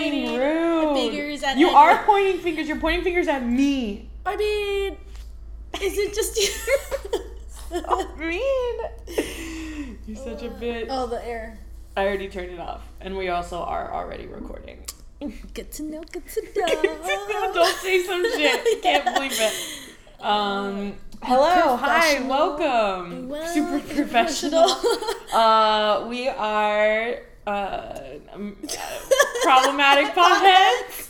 pointing rude. fingers at You are pointing fingers. You're pointing fingers at me. I mean, is it just you? So mean. You're such a bitch. oh, the air. I already turned it off, and we also are already recording. Good to know. Good to know. Don't say some shit. Can't believe it. Um. Hello. Hi. Welcome. Well, Super professional. uh, we are uh, um, problematic potheads.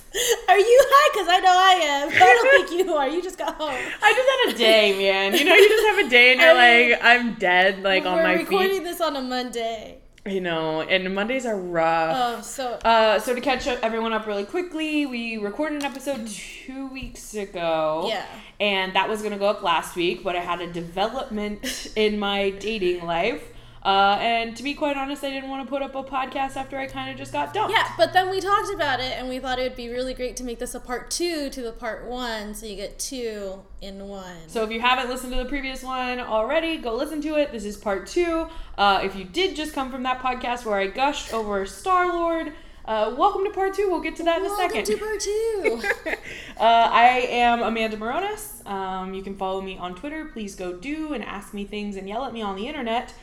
Are you high? Because I know I am. I don't think you are. You just got home. I just had a day, man. You know, you just have a day, and you're I like, I'm dead, like on my feet. We're recording this on a Monday. You know, and Mondays are rough. Oh, so Uh, so to catch up, everyone up really quickly, we recorded an episode two weeks ago. Yeah. And that was gonna go up last week, but I had a development in my dating life. Uh, and to be quite honest, I didn't want to put up a podcast after I kind of just got dumped. yeah, but then we talked about it, and we thought it would be really great to make this a part two to the part one, so you get two in one. So if you haven't listened to the previous one already, go listen to it. This is part two. Uh, if you did just come from that podcast where I gushed over Star Lord, uh, welcome to part two. We'll get to that in a Welcome second. to part two. uh, I am Amanda Moronis. Um, you can follow me on Twitter. Please go do and ask me things and yell at me on the internet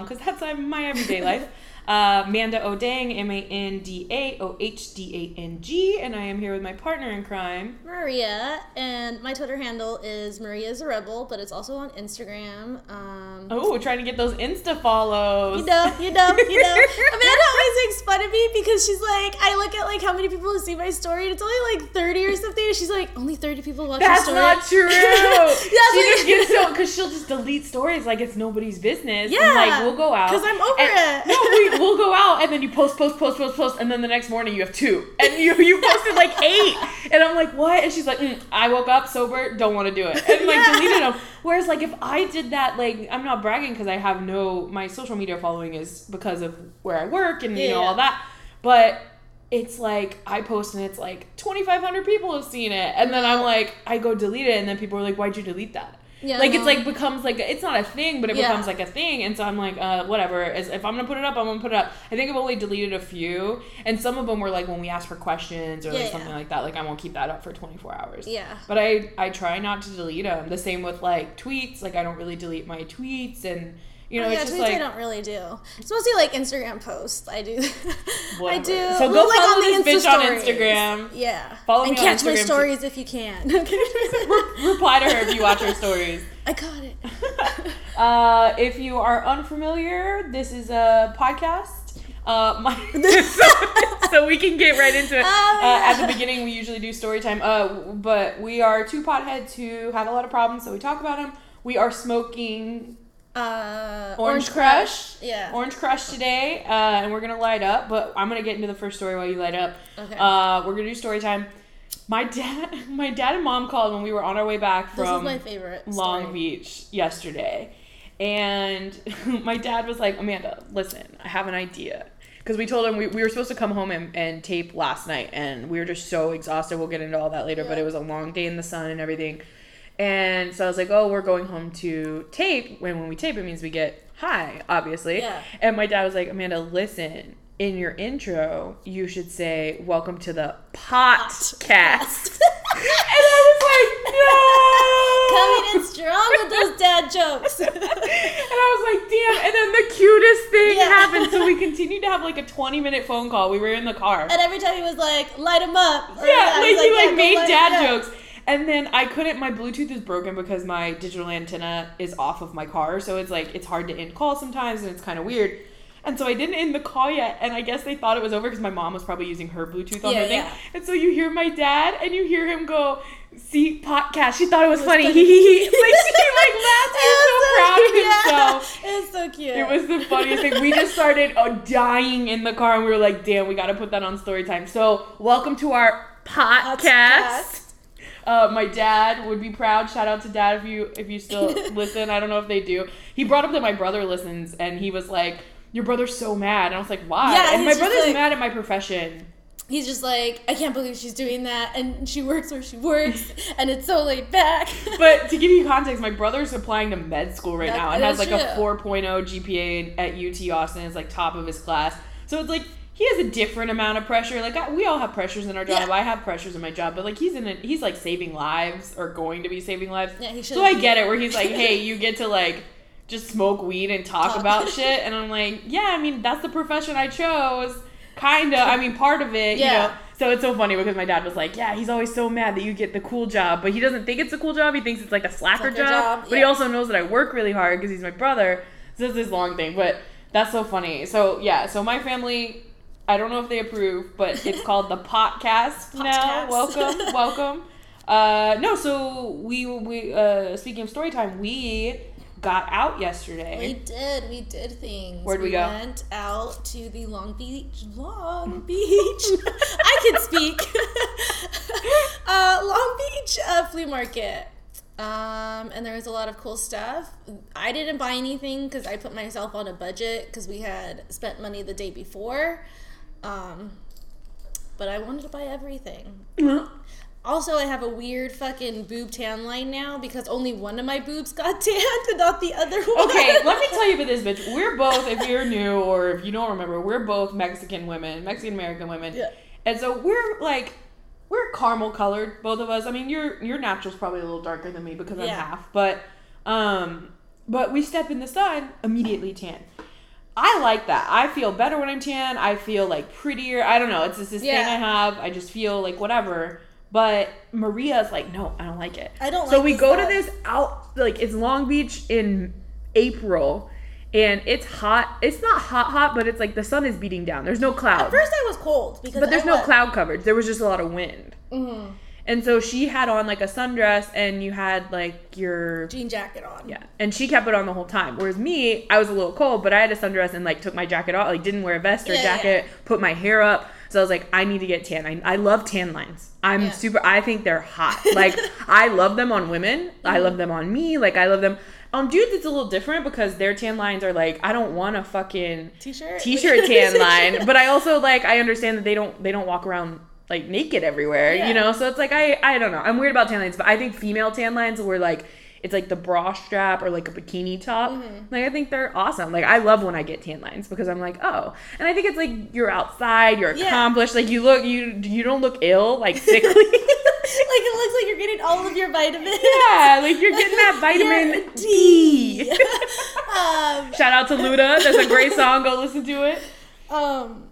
because that's uh, my everyday life. Uh, Manda Odang, M A N D A O H D A N G, and I am here with my partner in crime. Maria, and my Twitter handle is Maria is a Rebel, but it's also on Instagram. Um, Oh, trying to get those Insta follows. You know, you know, you know. Amanda always makes fun of me because she's like, I look at like how many people see my story, and it's only like thirty or something. And she's like, only thirty people watch That's story. not true. That's she what- just gets so because she'll just delete stories like it's nobody's business. Yeah, and, like we'll go out. Because I'm over and- it. No, we, we'll go out and then you post, post, post, post, post, and then the next morning you have two, and you you posted like eight, and I'm like, what? And she's like, mm, I woke up sober, don't want to do it, and like Yeah. deleted them. Whereas like if I did that, like I'm not bragging because I have no my social media following is because of where I work and you Yeah, know yeah. all that, but it's like I post and it's like 2,500 people have seen it, and then I'm like I go delete it, and then people are like, why'd you delete that? Yeah, like no. it's like becomes like it's not a thing, but it Yeah. becomes like a thing, and so I'm like, uh, whatever. As if I'm gonna put it up, I'm gonna put it up. I think I've only deleted a few, and some of them were like when we ask for questions or like something yeah. like that. Like I won't keep that up for 24 hours. Yeah. But I I try not to delete them. The same with like tweets. Like I don't really delete my tweets, and you know Oh, yeah, it's tweets just like I don't really do. It's mostly like Instagram posts. I do. I do. So go like follow on this bitch on. Instagram. Yeah. Follow and me on catch my Instagram, too. stories if you can. Re- reply to her if you watch her stories. I got it. Uh, if you are unfamiliar, this is a podcast. Uh, my, so, so we can get right into it. Oh, uh, at the beginning, we usually do story time. Uh, but we are two potheads who have a lot of problems, so we talk about them. We are smoking Uh, Orange, Crush. Yeah. Orange Crush today, uh, and we're gonna light up. But I'm gonna get into the first story while you light up. Okay. Uh, we're gonna do story time. My dad, my dad and mom called when we were on our way back this from is my favorite. Long story. Beach yesterday. And my dad was like, Amanda, listen, I have an idea. Because we told him we, we were supposed to come home and, and tape last night, and we were just so exhausted. We'll get into all that later, but it was a long day in the sun and everything. And so I was like, oh, we're going home to tape. When, when we tape, it means we get high, obviously. Yeah. And my dad was like, Amanda, listen, in your intro, you should say, welcome to the podcast. and I was like, no! Coming in strong with those dad jokes. and I was like, damn. And then the cutest thing Yeah. happened. So we continued to have like a 20 minute phone call. We were in the car. and every time he was like, light him up. Or, yeah, like he like yeah, made dad jokes. And then I couldn't, my Bluetooth is broken because my digital antenna is off of my car. So it's like, it's hard to end call sometimes and it's kind of weird. And so I didn't end the call yet. And I guess they thought it was over because my mom was probably using her Bluetooth on Yeah, her thing. yeah. And so you hear my dad and you hear him go, see, podcast. She thought it was, was funny. like she like laughed. He was so proud of Yeah, himself. It was so cute. It was the funniest thing. We just started uh, dying in the car, and we were like, "Damn, we got to put that on story time." So, welcome to our podcast. Podcast. Uh, my dad would be proud. Shout out to dad if you if you still listen. I don't know if they do. He brought up that my brother listens, and he was like, "Your brother's so mad." And I was like, "Why?" Yeah, and my brother's like- mad at my profession. He's just like, I can't believe she's doing that, and she works where she works, and it's so laid back. But to give you context, my brother's applying to med school right That- now and has like that's a true. 4.0 GPA at UT Austin. Is like top of his class. So it's like he has a different amount of pressure. Like I, we all have pressures in our job. Yeah. I have pressures in my job, but like he's in it. He's like saving lives or going to be saving lives. Yeah, he So I get it. Where he's like, hey, you get to like just smoke weed and talk, Talk. about shit, and I'm like, yeah. I mean, that's the profession I chose. Kinda. I mean, part of it. You Yeah. know. So it's so funny because my dad was like, yeah, he's always so mad that you get the cool job, but he doesn't think it's a cool job. He thinks it's like a slacker Slacker job. job, But he also knows that I work really hard because he's my brother. So it's this long thing, but that's so funny. So yeah, so my family, I don't know if they approve, but it's called the podcast now. Welcome, welcome. Uh, no, so we we uh, speaking of story time, we got out yesterday. We did. We did things. Where'd we go? went out to the Long Beach. Long Beach. I can speak. uh, Long Beach uh, flea market. Um, and there was a lot of cool stuff. I didn't buy anything because I put myself on a budget because we had spent money the day before. Um, but I wanted to buy everything. Also, I have a weird fucking boob tan line now because only one of my boobs got tanned and not the other one. Okay, let me tell you about this bitch. We're both, if you're new or if you don't remember, we're both Mexican women, Mexican American women. Yeah. And so we're like, we're caramel colored, both of us. I mean, your your natural's probably a little darker than me because I'm Yeah. half, but um, but we step in the sun, immediately tan. I like that. I feel better when I'm tan. I feel like prettier. I don't know. It's just this thing I have. I just feel like whatever. But Maria's like, no, I don't like it. I don't So like we go to this out like it's Long Beach in April, and it's hot. It's not hot, hot, but it's like the sun is beating down. There's no cloud, At first, I was cold because but there's I no went- cloud coverage. There was just a lot of wind. Mhm. And so she had on like a sundress, and you had like your jean jacket on. yeah, and she kept it on the whole time. Whereas me, I was a little cold, but I had a sundress and like took my jacket off, like didn't wear a vest or Yeah, jacket, put my hair up. So I was like, I need to get tan. I, I love tan lines. I'm Yeah. super. I think they're hot. Like I love them on women. I Mm-hmm. love them on me. Like I love them on dudes. It's a little different because their tan lines are like I don't want a fucking T-shirt. t-shirt tan line but i also like i understand that they don't they don't walk around like naked everywhere Yeah. you know? So it's like i i don't know. I'm weird about tan lines but i think female tan lines were like it's like the bra strap or like a bikini top. Mm-hmm. like i think they're awesome. Like i love when i get tan lines because i'm like oh. And i think it's like you're outside you're Yeah. accomplished like you look you you don't look ill like sickly like it looks like you're getting all of your vitamins. yeah like you're getting that vitamin Your d. Um, shout out to luda. That's a great song. Go listen to it. um,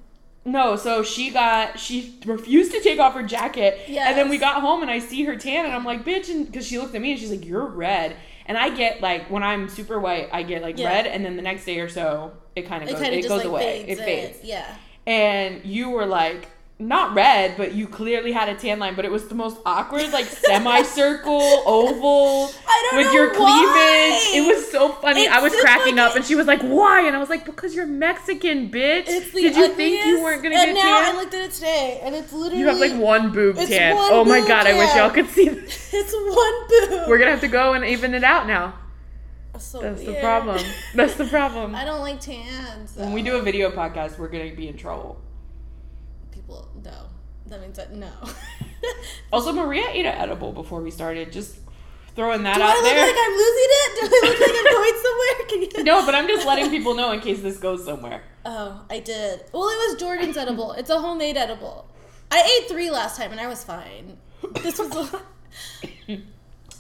No, so she got she refused to take off her jacket, and then we got home and I see her tan, and I'm like, bitch, and because she looked at me and she's like, you're red, and I get like when I'm super white, I get like Yeah. red, and then the next day or so, it kind of goes, it goes like away, fades it fades, in. Yeah. and you were like. Not red, but you clearly had a tan line, but it was the most awkward, like semicircle, oval, with your why. cleavage. It was so funny. It's I was cracking up, fucking- and she was like, "Why?" And I was like, "Because you're Mexican, bitch. Did you think you weren't gonna and get now tan?" I looked at it today, and it's literally You have like one boob tan. one oh my boob god, I wish y'all could see this. It's one boob. We're gonna have to go and even it out now. so That's the problem. That's the problem. I don't like tans. When we do a video podcast, we're gonna be in trouble. No. That means that no. Also, Maria ate an edible before we started. Just throwing that Do out I look there. like I'm losing it? Do I look like I'm going somewhere? Can you? no, but I'm just letting people know in case this goes somewhere. Oh, I did. Well, it was Jordan's edible. It's a homemade edible. I ate three last time and I was fine. This was. A,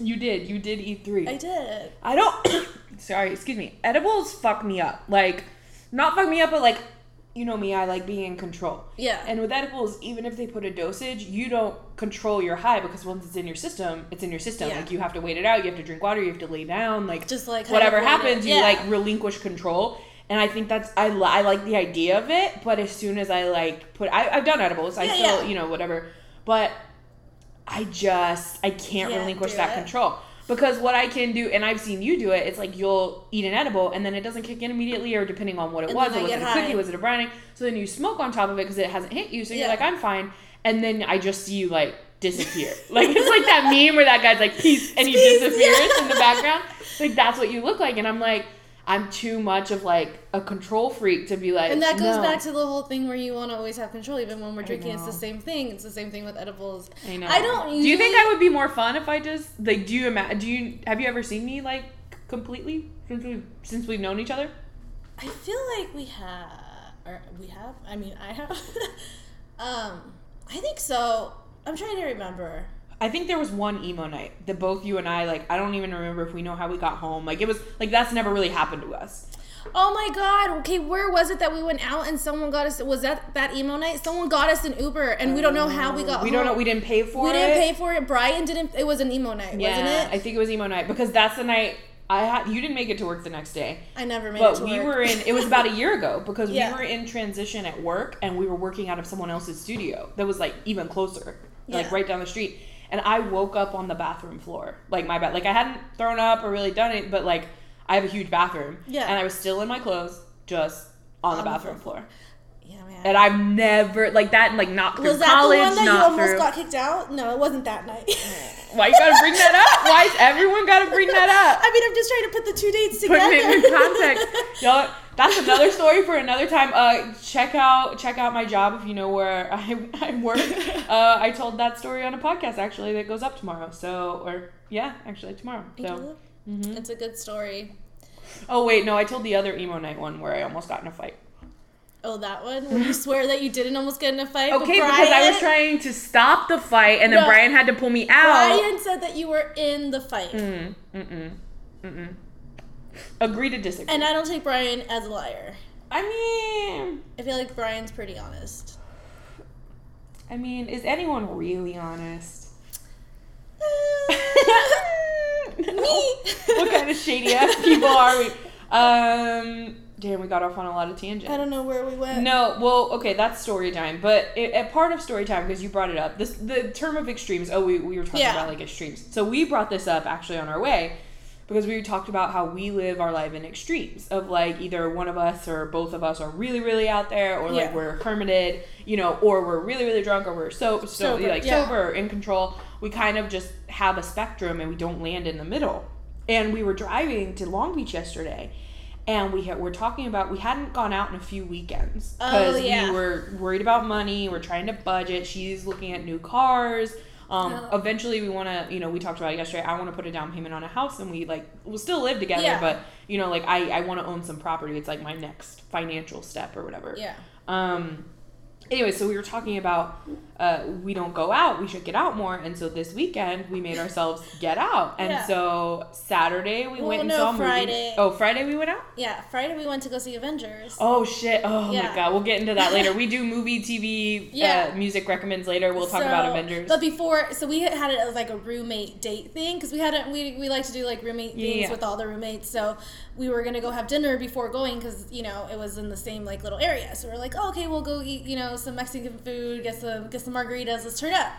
You did. You did eat three. I did. I don't. sorry, excuse me. Edibles fuck me up. Like, not fuck me up, but like, you know me. I like being in control. Yeah. And with edibles, even if they put a dosage, you don't control your high because once it's in your system, it's in your system. Yeah. Like you have to wait it out. You have to drink water. You have to lay down. Like Just like whatever of wait it- happens, you like relinquish control. And I think that's I, li- I like the idea of it, but as soon as I like put I, I've done edibles, I Yeah, still yeah. you know whatever, but I just I can't Can't relinquish that it. control because what I can do, and I've seen you do it, it's like you'll eat an edible and then it doesn't kick in immediately, or depending on what it And was, then or I was it a cookie, was it a brownie? So then you smoke on top of it because it hasn't hit you, so you're like I'm fine, and then I just see you like disappear, like it's like that meme where that guy's like peace and he Peace, disappears yeah. in the background, like that's what you look like, and I'm like. I'm too much of like a control freak to be like, And that goes no. back to the whole thing where you want to always have control, even when we're drinking. It's the same thing. It's the same thing with edibles. I know. I don't Do you think I would be more fun if I just like? Do you imagine? Do you have you ever seen me like completely since we since we've known each other? I feel like we have. or we have. I mean, I have. um, I think so. I'm trying to remember. I think there was one emo night that both you and I like. I don't even remember if we know how we got home. Like it was like that's never really happened to us. Oh my god. Okay, where was it that we went out and someone got us? Was that that emo night? Someone got us an Uber and we don't know how we got. We home. don't know. We didn't pay for We it. We didn't pay for it. Brian didn't. It was an emo night, Yeah, wasn't it? I think it was emo night because that's the night I had. You didn't make it to work the next day. I never made it But to we work. were in. It was about a year ago because Yeah. we were in transition at work and we were working out of someone else's studio that was like even closer, like right down the street. And I woke up on the bathroom floor, like my bed. Like I hadn't thrown up or really done it, but like I have a huge bathroom. Yeah. And I was still in my clothes, just on, the On the bathroom floor. floor. Yeah, man. And I've never like that. and Like not through was that college, the one that you almost through. got kicked out? No, it wasn't that night. Why you gotta bring that up? Why is everyone gotta bring that up? I mean, I'm just trying to put the two dates together. it in context. Y'all, that's another story for another time. Uh, check out check out my job if you know where I, I work. Uh, I told that story on a podcast actually that goes up tomorrow. So or yeah, actually tomorrow. So mhm. It's a good story. oh wait, no, I told the other emo night one where I almost got in a fight. Oh, that one? Where you swear that you didn't almost get in a fight? Okay, because I was trying to stop the fight, and then No. Brian had to pull me out. Brian said that you were in the fight. Mm, mm-mm, mm-mm. Agree to disagree. And I don't take Brian as a liar. I mean, I feel like Brian's pretty honest. I mean, is anyone really honest? Me. what kind of shady ass people are we? Um, damn, we got off on a lot of tangents. I don't know where we went. No, well, okay, that's story time. But it, a part of story time because you brought it up. This the term of extremes. Oh, we, we were talking Yeah. about like extremes. So we brought this up actually on our way because we talked about how we live our life in extremes of like either one of us or both of us are really really out there or like Yeah. we're hermited, you know, or we're really really drunk or we're so so Sober, like yeah. sober or in control. We kind of just have a spectrum and we don't land in the middle. And we were driving to Long Beach yesterday and we had, we're talking about we hadn't gone out in a few weekends because Oh, yeah. we were worried about money. We're trying to budget. She's looking at new cars. Um, Oh. Eventually, we want to, you know, we talked about it yesterday. I want to put a down payment on a house, and we like we'll still live together, Yeah. but you know, like I I want to own some property. It's like my next financial step or whatever. Yeah. Um. Anyway, so we were talking about uh, we don't go out, we should get out more, and so this weekend we made ourselves get out, and Yeah. so Saturday we Well, went and no, saw. Friday. Oh, Friday we went out. Yeah, Friday we went to go see Avengers. Oh shit! Oh my Yeah. god, we'll get into that later. We do movie, TV, Yeah. uh, music recommends later. We'll talk So- about Avengers. But before, so we had it as like a roommate date thing because we had it. We, we like to do like roommate things Yeah. with all the roommates. So we were gonna go have dinner before going because you know it was in the same like little area. So we are like, oh, okay, we'll go eat you know some Mexican food, get some get some margaritas. Let's turn up.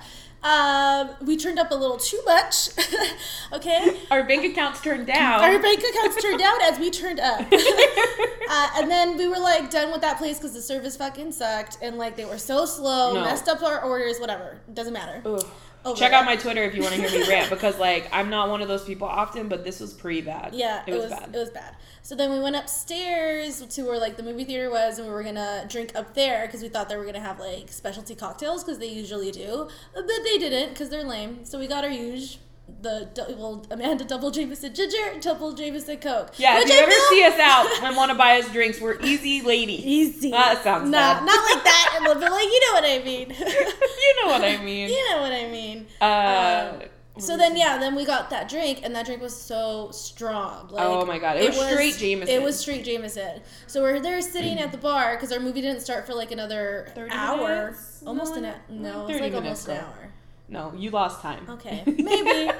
Um, we turned up a little too much. okay. Our bank accounts turned down. Our bank accounts turned out as we turned up. uh, and then we were like done with that place because the service fucking sucked and like they were so slow, No. messed up our orders, whatever. Doesn't matter. Ugh. Over Check it. out my Twitter if you want to hear me rant because like I'm not one of those people often, but this was pretty bad. Yeah, it was, bad. It was bad. So then we went upstairs to where like the movie theater was, and we were gonna drink up there because we thought they were gonna have like specialty cocktails because they usually do, but they didn't because they're lame. So we got our huge. The double Amanda double Jameson ginger, double Jameson Coke. yeah, Which if you I ever feel- see us out and want to buy us drinks, we're easy ladies. Easy. That sounds nah, bad. not like that, but like you know what I mean. you know what I mean. you know what I mean. Uh, So then, yeah, then we got that drink, and that drink was so strong. Like, Oh my God, it was straight Jameson. It was straight Jameson. So we're there sitting at the bar because our movie didn't start for like another 30 hour, minutes? almost No, an hour. No, it was 30 like minutes, almost an hour. No, you lost time. Okay, maybe.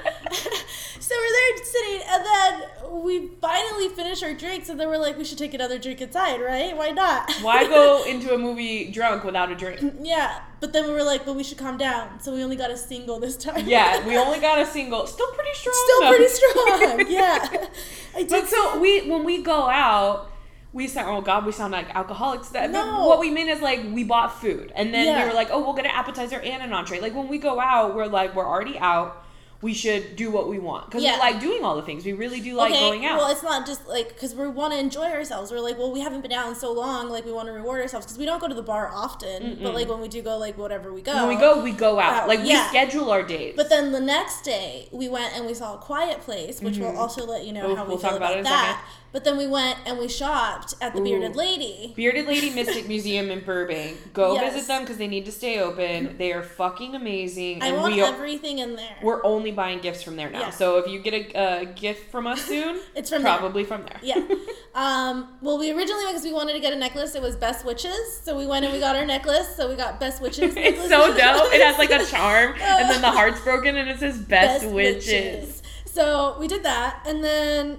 so we're there sitting, and then we finally finish our drinks, and then we're like, we should take another drink inside, right? Why not? Why go into a movie drunk without a drink? Mm, yeah, but then we were like, but we should calm down. So we only got a single this time. Yeah, we only got a single. Still pretty strong. Still though. pretty strong. Yeah. I did But so we when we go out, we sound oh god, we sound like alcoholics. That No. what we mean is like we bought food and then Yeah. we were like, oh, we'll get an appetizer and an entree. Like when we go out, we're like we're already out. we should do what we want because Yeah. we like doing all the things. We really do like going out. Well, it's not just like because we want to enjoy ourselves. We're like, well, we haven't been out in so long. Like, we want to reward ourselves because we don't go to the bar often. But like when we do go, like whatever we go. when we go, we go out. Out, like we schedule our dates. But then the next day we went and we saw a quiet place, which will mm-hmm. also let you know Oh, how we we'll feel talk about about, it in a that. But then we went and we shopped at the Bearded Lady. Bearded Lady Mystic Museum in Burbank. Go Yes. visit them because they need to stay open. They are fucking amazing. I and want we are, everything in there. we're only buying gifts from there now. Yeah. So if you get a, a gift from us soon, It's from there. probably from there. Yeah. Um, well, we originally because we wanted to get a necklace. It was Best Witches, so we went and we got our necklace. So we got Best Witches. it's so necklace. dope. It has like a charm, and then the heart's broken, and it says "Best, Best Witches." So we did that, and then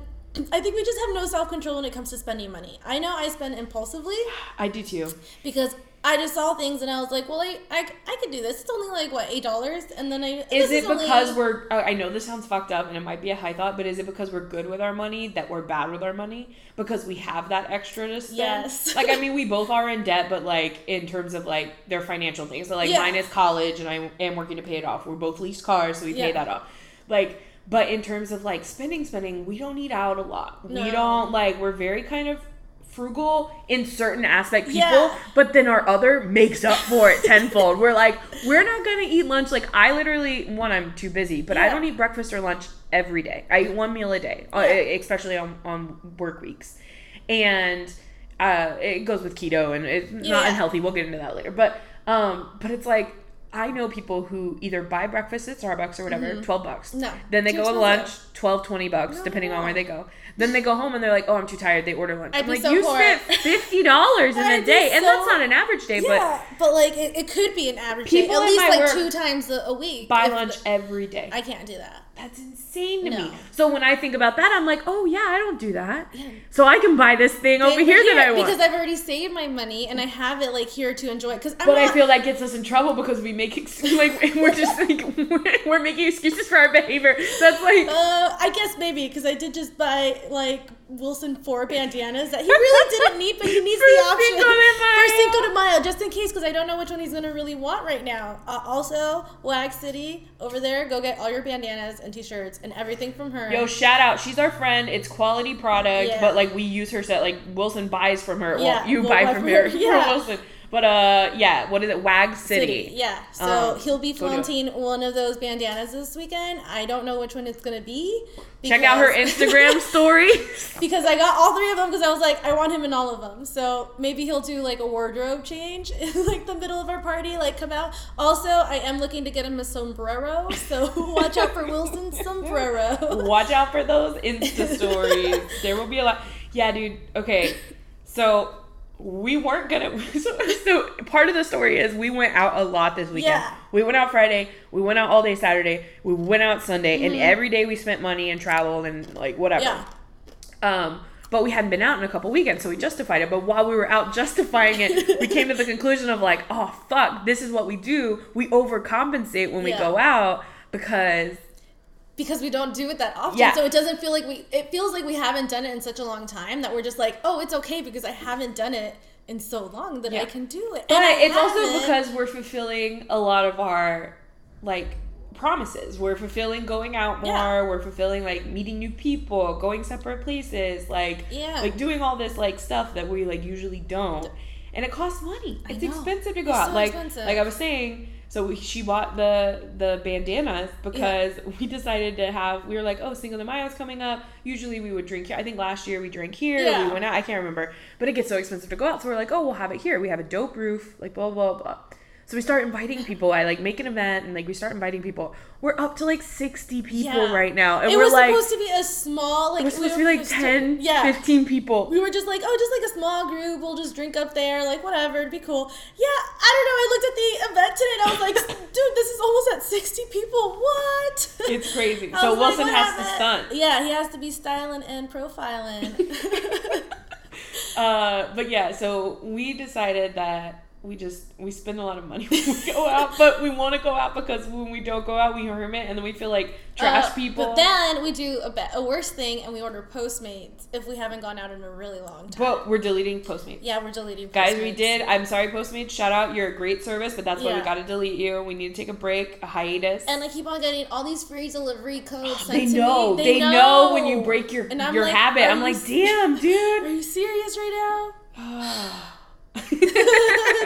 I think we just have no self control when it comes to spending money. I know I spend impulsively I do too. because I just saw things and I was like, well, I I, I could do this. It's only like what eight dollars, and then I Is it only- because we're? uh, I know this sounds fucked up, and it might be a high thought, but is it because we're good with our money that we're bad with our money because we have that extra to spend? Yes. Like I mean, we both are in debt, but like in terms of like their financial things. So like Yeah. mine is college, and I am working to pay it off. We're both leased cars, so we pay Yeah. that off. Like. But in terms of like spending, spending, we don't eat out a lot. We don't like. We're very kind of frugal in certain aspect people, Yeah. but then our other makes up for it tenfold. we're like, we're not gonna eat lunch. Like I literally, one, I'm too busy, but I don't eat breakfast or lunch every day. I eat one meal a day, uh, Yeah. especially on on work weeks, and uh, it goes with keto and it's not Yeah. unhealthy. We'll get into that later, but um, but it's like. I know people who either buy breakfast at Starbucks or whatever, 12 bucks. Mm-hmm. No, Then they go to lunch, 12, 20 bucks, No, depending on where they go. Then they go home and they're like, oh, I'm too tired. They order lunch. I'd I'm like, so you poor. spent $50 in a day. And that's not an average day, but Yeah, but like it, it could be an average People day, at least like two times a, a week. buy lunch every day. I can't do that. That's insane to me. So when I think about that, I'm like, oh yeah, I don't do that. Yeah. So I can buy this thing over Over here, that I want. because I've already saved my money and I have it like here to enjoy. Because but I feel that gets us in trouble because we make ex- like we're just like we're making excuses for our behavior. That's like Uh, I guess maybe because I did just buy like Wilson four bandanas that he really didn't need, but he needs the option for. Cinco de Mayo, just in case, because I don't know which one he's gonna really want right now. Uh, also, Wag City over there, go get all your bandanas and t-shirts and everything from her. Yo, shout out. She's our friend. It's quality product, Yeah. but like we use her set. Like Wilson buys from her. Yeah, well, you we'll buy buy from her. her. Yeah. Wilson. But uh, yeah. What is it? Wag City. Yeah, so Um, he'll be flaunting one of those bandanas this weekend. I don't know which one it's gonna be. Check out her Instagram story. because I got all three of them because I was like, I want him in all of them. So maybe he'll do like a wardrobe change in like the middle of our party, like come out. Also, I am looking to get him a sombrero, so watch out for Wilson's sombrero. Watch out for those Insta stories. there will be a lot. Yeah, dude. Okay, so we weren't gonna. So, so part of the story is we went out a lot this weekend. Yeah. We went out Friday. We went out all day Saturday. We went out Sunday, and every day we spent money and traveled and like whatever. Yeah. Um, but we hadn't been out in a couple weekends, so we justified it. But while we were out justifying it, we came to the conclusion of like, oh fuck, this is what we do. We overcompensate when we Yeah. go out because Because we don't do it that often, Yeah. so it doesn't feel like we. It feels like we haven't done it in such a long time that we're just like, oh, it's okay because I haven't done it in so long that Yeah. I can do it. But And it's also haven't. because we're fulfilling a lot of our like promises. We're fulfilling going out more. Yeah. We're fulfilling like meeting new people, going separate places, like Yeah. like doing all this like stuff that we like usually don't. And it costs money. It's expensive to go It's out. so like expensive. like I was saying, so we, she bought the the bandanas because we decided to have. We were like, oh, Cinco de Mayo's coming up. Usually we would drink here. I think last year we drank here. Yeah. We went out. I can't remember, but it gets so expensive to go out. So we're like, oh, we'll have it here. We have a dope roof. Like blah blah blah. So we start inviting people. I like make an event and like we start inviting people. We're up to like sixty people Yeah. right now, and it we're was like supposed to be a small, like we're supposed to be like supposed to- 10, yeah. 15 people. we were just like, oh, just like a small group. We'll just drink up there, like whatever, it'd be cool. Yeah, I don't know. I looked at the event today and I was like, dude, this is almost at sixty people. What? It's crazy. So like, Wilson has to stunt. Yeah, he has to be styling and profiling. Uh, but yeah, so we decided that we just we spend a lot of money when we go out, but we want to go out because when we don't go out, we hermit, and then we feel like trash Uh, people. But then we do a, be- a worse thing and we order Postmates if we haven't gone out in a really long time. But we're deleting Postmates. yeah, we're deleting. Guys, we did. I'm sorry, Postmates. Shout out, you're a great service, but that's why we got to delete you. We need to take a break, a hiatus. And I keep on getting all these free delivery codes sent they know. me. They, know. when you break your your like, habit. I'm like, damn, dude. Are you serious right now? so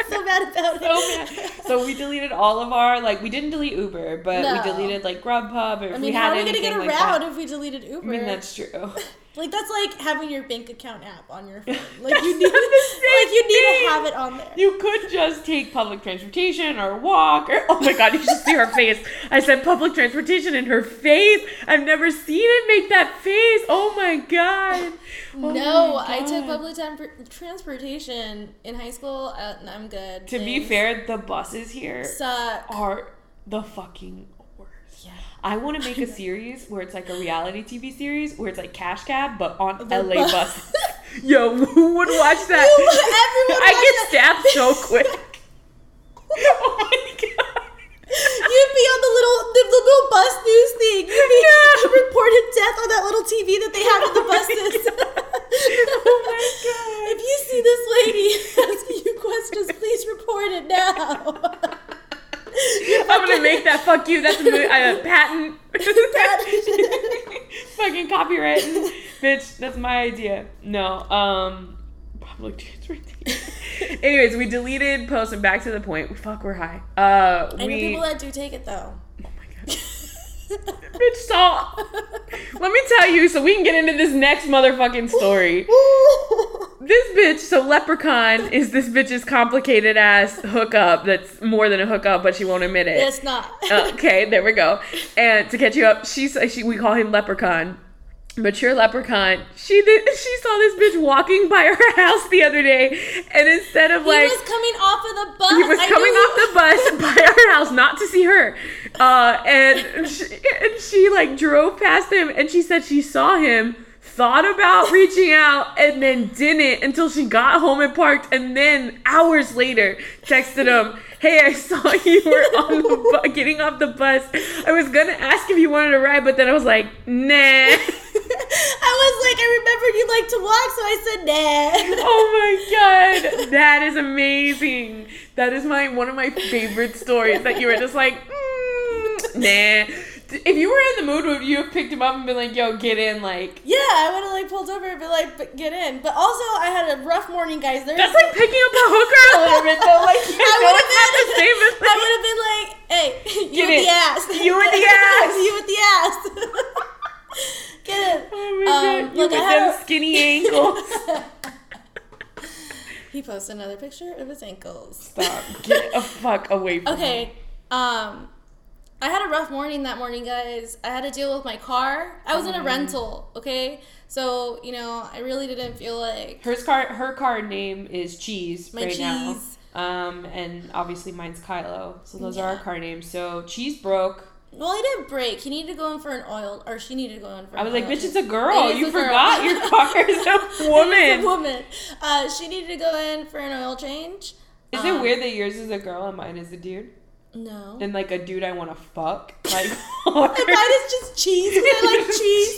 so mad about it. bad. So we deleted all of our like we didn't delete Uber, but No. we deleted like Grubhub or I we mean, had how are we gonna get around that. if we deleted Uber? I mean, that's true. like that's like having your bank account app on your phone. Like you need, like you need thing. to have it on there. You could just take public transportation or walk or oh my god, you should see her face. I said public transportation in her face. I've never seen it make that face. Oh my god. Oh no, my I took public temp- transportation in high school, uh, and I'm good. To be fair, the buses here suck. are the fucking. I want to make a series where it's like a reality TV series where it's like Cash Cab but on The LA bus. buses. Yo, who would watch that? Who- everyone I get that. stabbed so quick. oh my god. You'd be on the little the, the little bus news thing. You'd be No. reported death on that little TV that they have in the buses. Oh my God. If you see this lady asking you questions, please report it now. I'm gonna make that fuck you. That's a mo- patent. Patent. Fucking copyright, bitch. That's my idea. No, um, public transportation. Anyways, we deleted post and back to the point. Fuck, we're high. Uh, I know people that do take it though. oh my god, bitch, stop. Let me tell you, so we can get into this next motherfucking story. This bitch, so Leprechaun is this bitch's complicated ass hookup that's more than a hookup, but she won't admit it. it's not. okay, there we go. And to catch you up, she's she we call him Leprechaun. Mature leprechaun. She did. She saw this bitch walking by her house the other day, and instead of he like was coming off of the bus. he was I coming off the bus by our house, not to see her. Uh, and she, and she like drove past him, and she said she saw him, thought about reaching out, and then didn't until she got home and parked, and then hours later texted him. Hey, I saw you were on the bu- getting off the bus. I was gonna ask if you wanted to ride, but then I was like, nah. I was like, I remembered you like to walk, so I said nah. Oh my god, that is amazing. That is my one of my favorite stories. That you were just like, mm, nah. If you were in the mood, would you have picked him up and been like, "Yo, get in"? Like Yeah, I would have like pulled over and be like, "But get in. But also, I had a rough morning, guys. There's that's like picking up a hooker a little bit, though. Like you I would it's not the have same been, as I would have been like, hey, you with it. the ass. You with the ass. you with the ass. Get it. Oh my Um, god, you look, with had them a- skinny ankles. he posted another picture of his ankles. Stop. Get a fuck away from me. Okay. Um, I had a rough morning that morning, guys. I had to deal with my car. I was in a rental. Okay, so you know, I really didn't feel like Her car, her card name is Cheese My right Cheese. now. Um, and obviously mine's Kylo. So those are our Yeah. car names. So Cheese broke. Well, he didn't break. He needed to go in for an oil, or she needed to go in for. I an was like, oil bitch, it's a girl. It is You a girl. forgot your car is a It is a woman. woman. Uh, she needed to go in for an oil change. Is Um, it weird that yours is a girl and mine is a dude? No. And like a dude I want to fuck? Like, And mine is just cheese. I like cheese.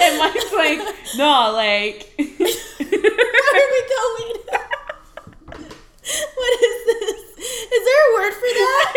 and mine's like, no, like. Where are we going? what is this? Is there a word for that?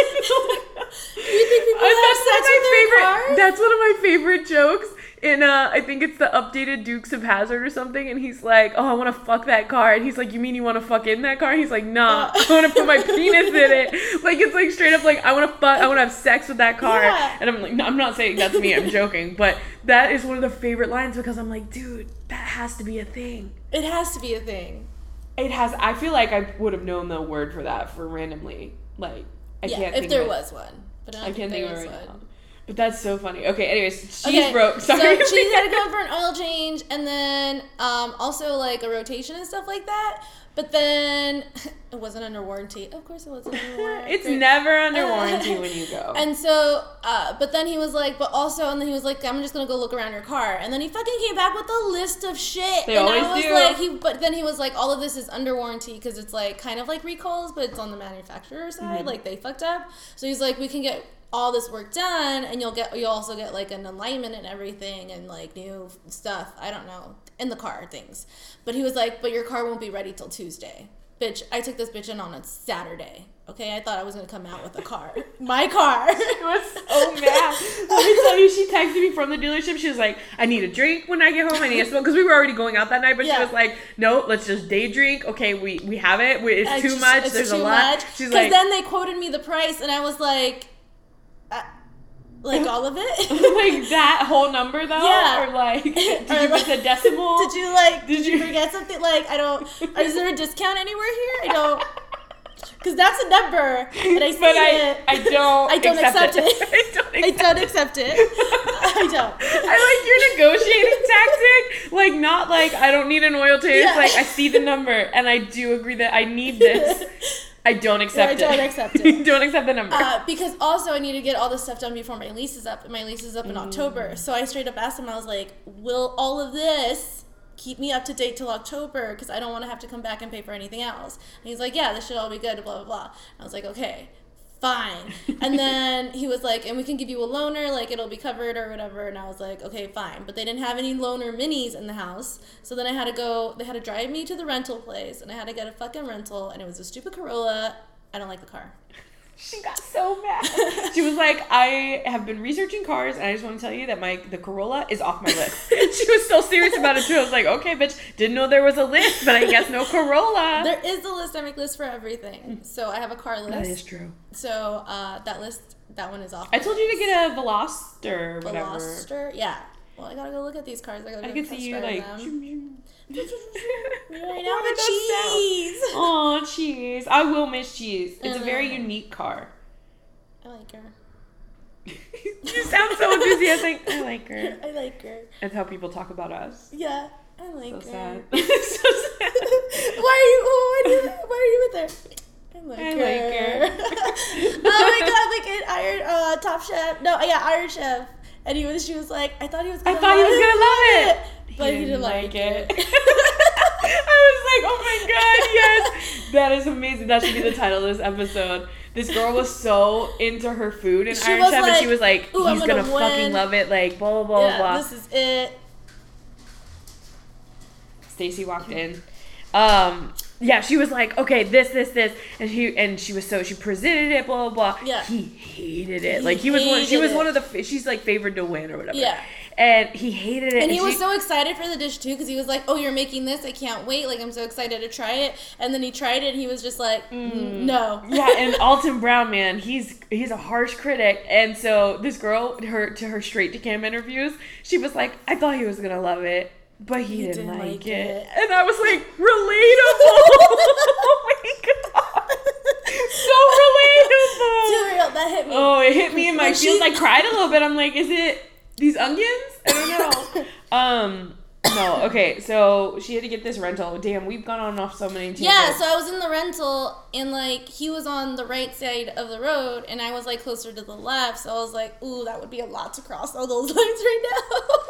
Do you think people Uh, have sex with their favorite. cars? That's one of my favorite jokes. In uh, I think it's the updated Dukes of Hazzard or something, and he's like, "Oh, I want to fuck that car," and he's like, "You mean you want to fuck in that car?" And he's like, "Nah, I want to put my penis in it." Like it's like straight up like I want to fuck, I want to have sex with that car, Yeah. and I'm like, no, I'm not saying that's me, I'm joking, but that is one of the favorite lines because I'm like, dude, that has to be a thing. It has to be a thing. It has. I feel like I would have known the word for that for randomly. Like I yeah, can't. if think there of was one. But I, I can't think of it right one. now. But that's so funny. Okay, anyways, she's Okay, broke. Sorry. So she had to go for an oil change and then um, also like a rotation and stuff like that. But then it wasn't under warranty. Of course, it wasn't under warranty. it's never under warranty when you go. And so, uh, but then he was like, but also, and then he was like, I'm just gonna go look around your car. And then he fucking came back with a list of shit. They and always I was do. like, he, but then he was like, all of this is under warranty because it's like kind of like recalls, but it's on the manufacturer side. Mhm. Like they fucked up. So he's like, we can get all this work done, and you'll get, you'll also get like an alignment and everything, and like new stuff. I don't know in the car things. But he was like, but your car won't be ready till Tuesday. Bitch, I took this bitch in on a Saturday. Okay, I thought I was gonna come out with a car. My car. I was so mad. Let me tell you, she texted me from the dealership. She was like, I need a drink when I get home. I need a smoke. Because we were already going out that night, but she was like, no, let's just day drink. Okay, we, we have it. We, it's I too just- much. it's There's too a lot. much. She's 'Cause like, then they quoted me the price, and I was like, like all of it. like that whole number though? Yeah. Or like, did Or you like- miss a decimal? Did you like? Did Did you you- forget something? Like I don't. Is there a discount anywhere here? I don't. Because that's a number, and I see but I, it. I don't. I don't accept it. I don't I accept don't accept it. I don't. I like your negotiating tactic. Like not like I don't need an oil change. Yeah. Like I see the number and I do agree that I need this. I don't accept it. I don't accept it. don't accept the number. Uh, because also I need to get all this stuff done before my lease is up, and my lease is up in Mm. October. So I straight up asked him, I was like, "Will all of this keep me up to date till October? Because I don't want to have to come back and pay for anything else." And he's like, "Yeah, this should all be good." Blah blah blah. I was like, "Okay." Fine. And then he was like, and we can give you a loaner, like it'll be covered or whatever. And I was like, okay, fine. But they didn't have any loaner minis in the house. So then I had to go, they had to drive me to the rental place and I had to get a fucking rental. And it was a stupid Corolla. I don't like the car. She got so mad. She was like, I have been researching cars and I just want to tell you that my the Corolla is off my list. she was so serious about it too. I was like, okay, bitch, didn't know there was a list, but I guess no Corolla. There is a list. I make lists for everything. So I have a car list. that is true. So uh, that list, that one is off. I told you to get a Veloster or whatever. Veloster. Yeah. Well, I gotta go look at these cars. I gotta I go could test see you like. them. Right now the cheese. Oh, cheese. I will miss cheese. It's a very Mm. unique car. I like her. you sound so enthusiastic. I like her. I like her. That's how people talk about us. Yeah, I like So her. sad. so sad. why are you? Why are you? Why are you with her? I like her. I her. like her. oh my god! Like an Iron uh, Top Chef. No, yeah, Iron Chef. And he was. She was like, I thought he was. Gonna I thought he was gonna love it. But he didn't like it. I was like, oh my god, yes. That is amazing. That should be the title of this episode. This girl was so into her food in She Iron Chef, and she was like, "Ooh, I'm he's gonna gonna, fucking love it, like blah blah blah yeah, blah. this is it. Stacy walked in. Um, yeah, she was like, okay, this, this, this, and she and she was so she presented it, blah blah blah. Yeah. he hated it. He like he was one. She was it. one of the. She's like favored to win or whatever. Yeah. and he hated it. And he was she- so excited for the dish too, because he was like, "Oh, you're making this! I can't wait! Like, I'm so excited to try it." And then he tried it, and he was just like, mm, "No." yeah, and Alton Brown, man, he's he's a harsh critic, and so this girl, her to her straight to cam interviews, she was like, I thought he was gonna love it, but he, didn't, like, it. and I was like, relatable. oh my god, so relatable. Real. That hit me. Oh, it hit me in my Like, feels. she- I cried a little bit. I'm like, is it these onions? I don't know. um, no. Okay, so she had to get this rental. Damn, we've gone on and off so many tangents. Yeah, so I was in the rental and like he was on the right side of the road and I was like closer to the left, so I was like, ooh, that would be a lot to cross all those lines right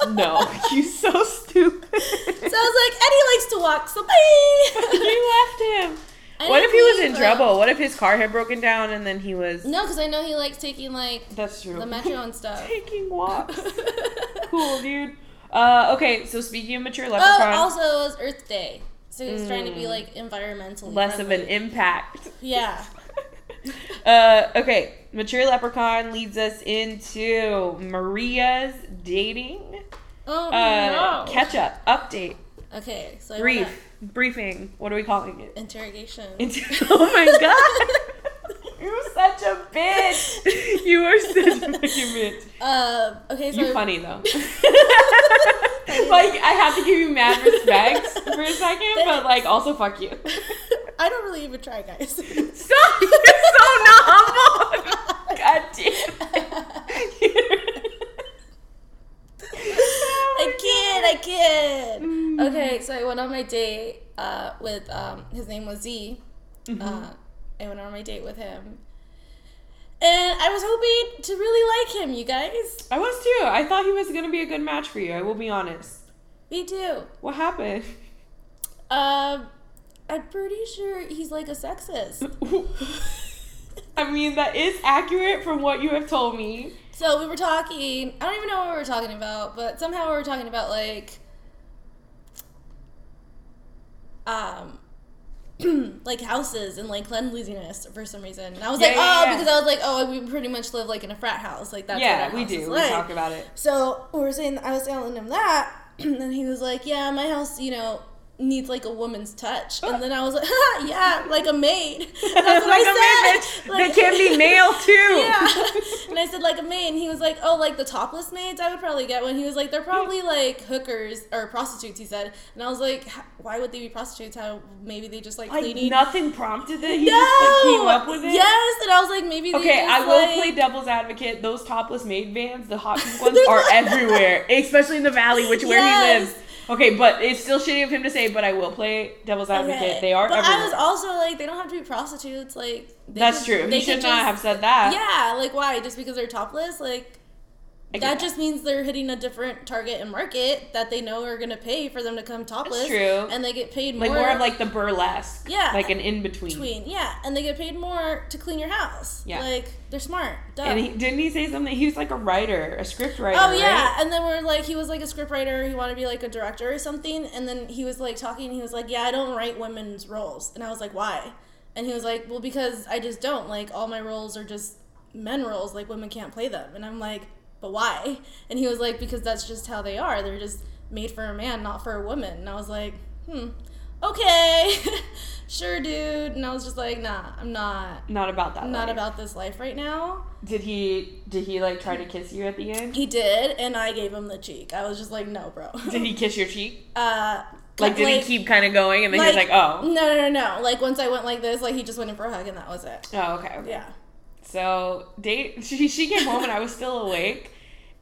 now. No, you so stupid. So I was like, Eddie likes to walk, so bye. you left him. I What if he was in him. trouble? What if his car had broken down and then he was? No, because I know he likes taking like That's true. the metro and stuff. Taking walks. cool, dude. Uh, okay, so speaking of mature oh, leprechaun, also it was Earth Day, so he was trying to be Mm. like environmentally less of an impact. Yeah. Uh, okay, mature leprechaun leads us into Maria's dating. Oh Uh, no. catch up, update, Okay, so I brief, wanna- briefing. What are we calling it? interrogation. Into- oh my god, you're such a bitch. You are such a bitch. Um. Okay, so You're funny though. like I have to give you mad respect for a second, but like also fuck you. I don't really even try, guys. Stop! You're so not humble. God damn I oh can't, I can't. Mm. Okay, so I went on my date uh, with um, his name was Z. Mm-hmm. Uh, I went on my date with him. And I was hoping to really like him, you guys. I was too. I thought he was gonna be a good match for you. I will be honest. Me too. What happened? Um, uh, I'm pretty sure he's like a sexist. I mean, that is accurate from what you have told me. So we were talking. I don't even know what we were talking about, but somehow we were talking about like, um, like houses and like cleanliness for some reason. And I was Yeah, like, yeah, oh, yeah. because I was like, oh, we pretty much live like in a frat house. Like that's yeah, we do. We like. talk about it. So we were saying, I was telling him that, and he was like, yeah, my house, you know. Needs like a woman's touch, and then I was like, "Yeah, like a maid." That's what like a I maid, said. they can be male too. Yeah. And I said like a maid, and he was like, "Oh, like the topless maids, I would probably get one." He was like, "They're probably like hookers or prostitutes." He said, and I was like, "Why would they be prostitutes? How maybe they just like Like cleaning?" nothing prompted it. He no, just like, came up with it. Yes, and I was like, maybe. They Okay, just, I will like- play devil's advocate. Those topless maid vans, the hot pink ones, are everywhere, especially in the valley, which where he lives. Okay, but it's still shitty of him to say. But I will play devil's advocate. Okay. They are But everywhere. I was also like, they don't have to be prostitutes. Like they That's could- true. they He should not just- have said that. Yeah, like why? Just because they're topless, like. That just means they're hitting a different target and market that they know are gonna pay for them to come topless. That's true. And they get paid more. like more of like the burlesque. Yeah. Like an in between. between. Yeah, and they get paid more to clean your house. Yeah. Like they're smart. Duh. And he, didn't he say something? He was like a writer, a script writer. Oh yeah, right? and then we're like, he was like a scriptwriter. He wanted to be like a director or something. And then he was like talking. He was like, "Yeah, I don't write women's roles." And I was like, "Why?" And he was like, "Well, because I just don't. Like all my roles are just men roles. Like women can't play them." And I'm like, "But why?" And he was like, "Because that's just how they are. They're just made for a man, not for a woman." And I was like, "Hmm, okay, sure, dude." And I was just like, "Nah, I'm not." Not about that. Not life. about this life right now. Did he? Did he like try to kiss you at the end? He did, and I gave him the cheek. I was just like, no, bro. Did he kiss your cheek? Uh, Like, did he keep kind of going, and then he was like, No, "Oh, no, no, no. Like once I went like this, like he just went in for a hug, and that was it. oh, okay." okay. Yeah. So date. She she came home and I was still awake,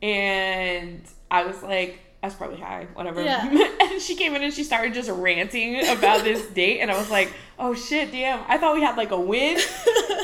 and I was like, I was probably high, whatever. Yeah. and she came in and she started just ranting about this date, and I was like, oh shit, damn! I thought we had like a win.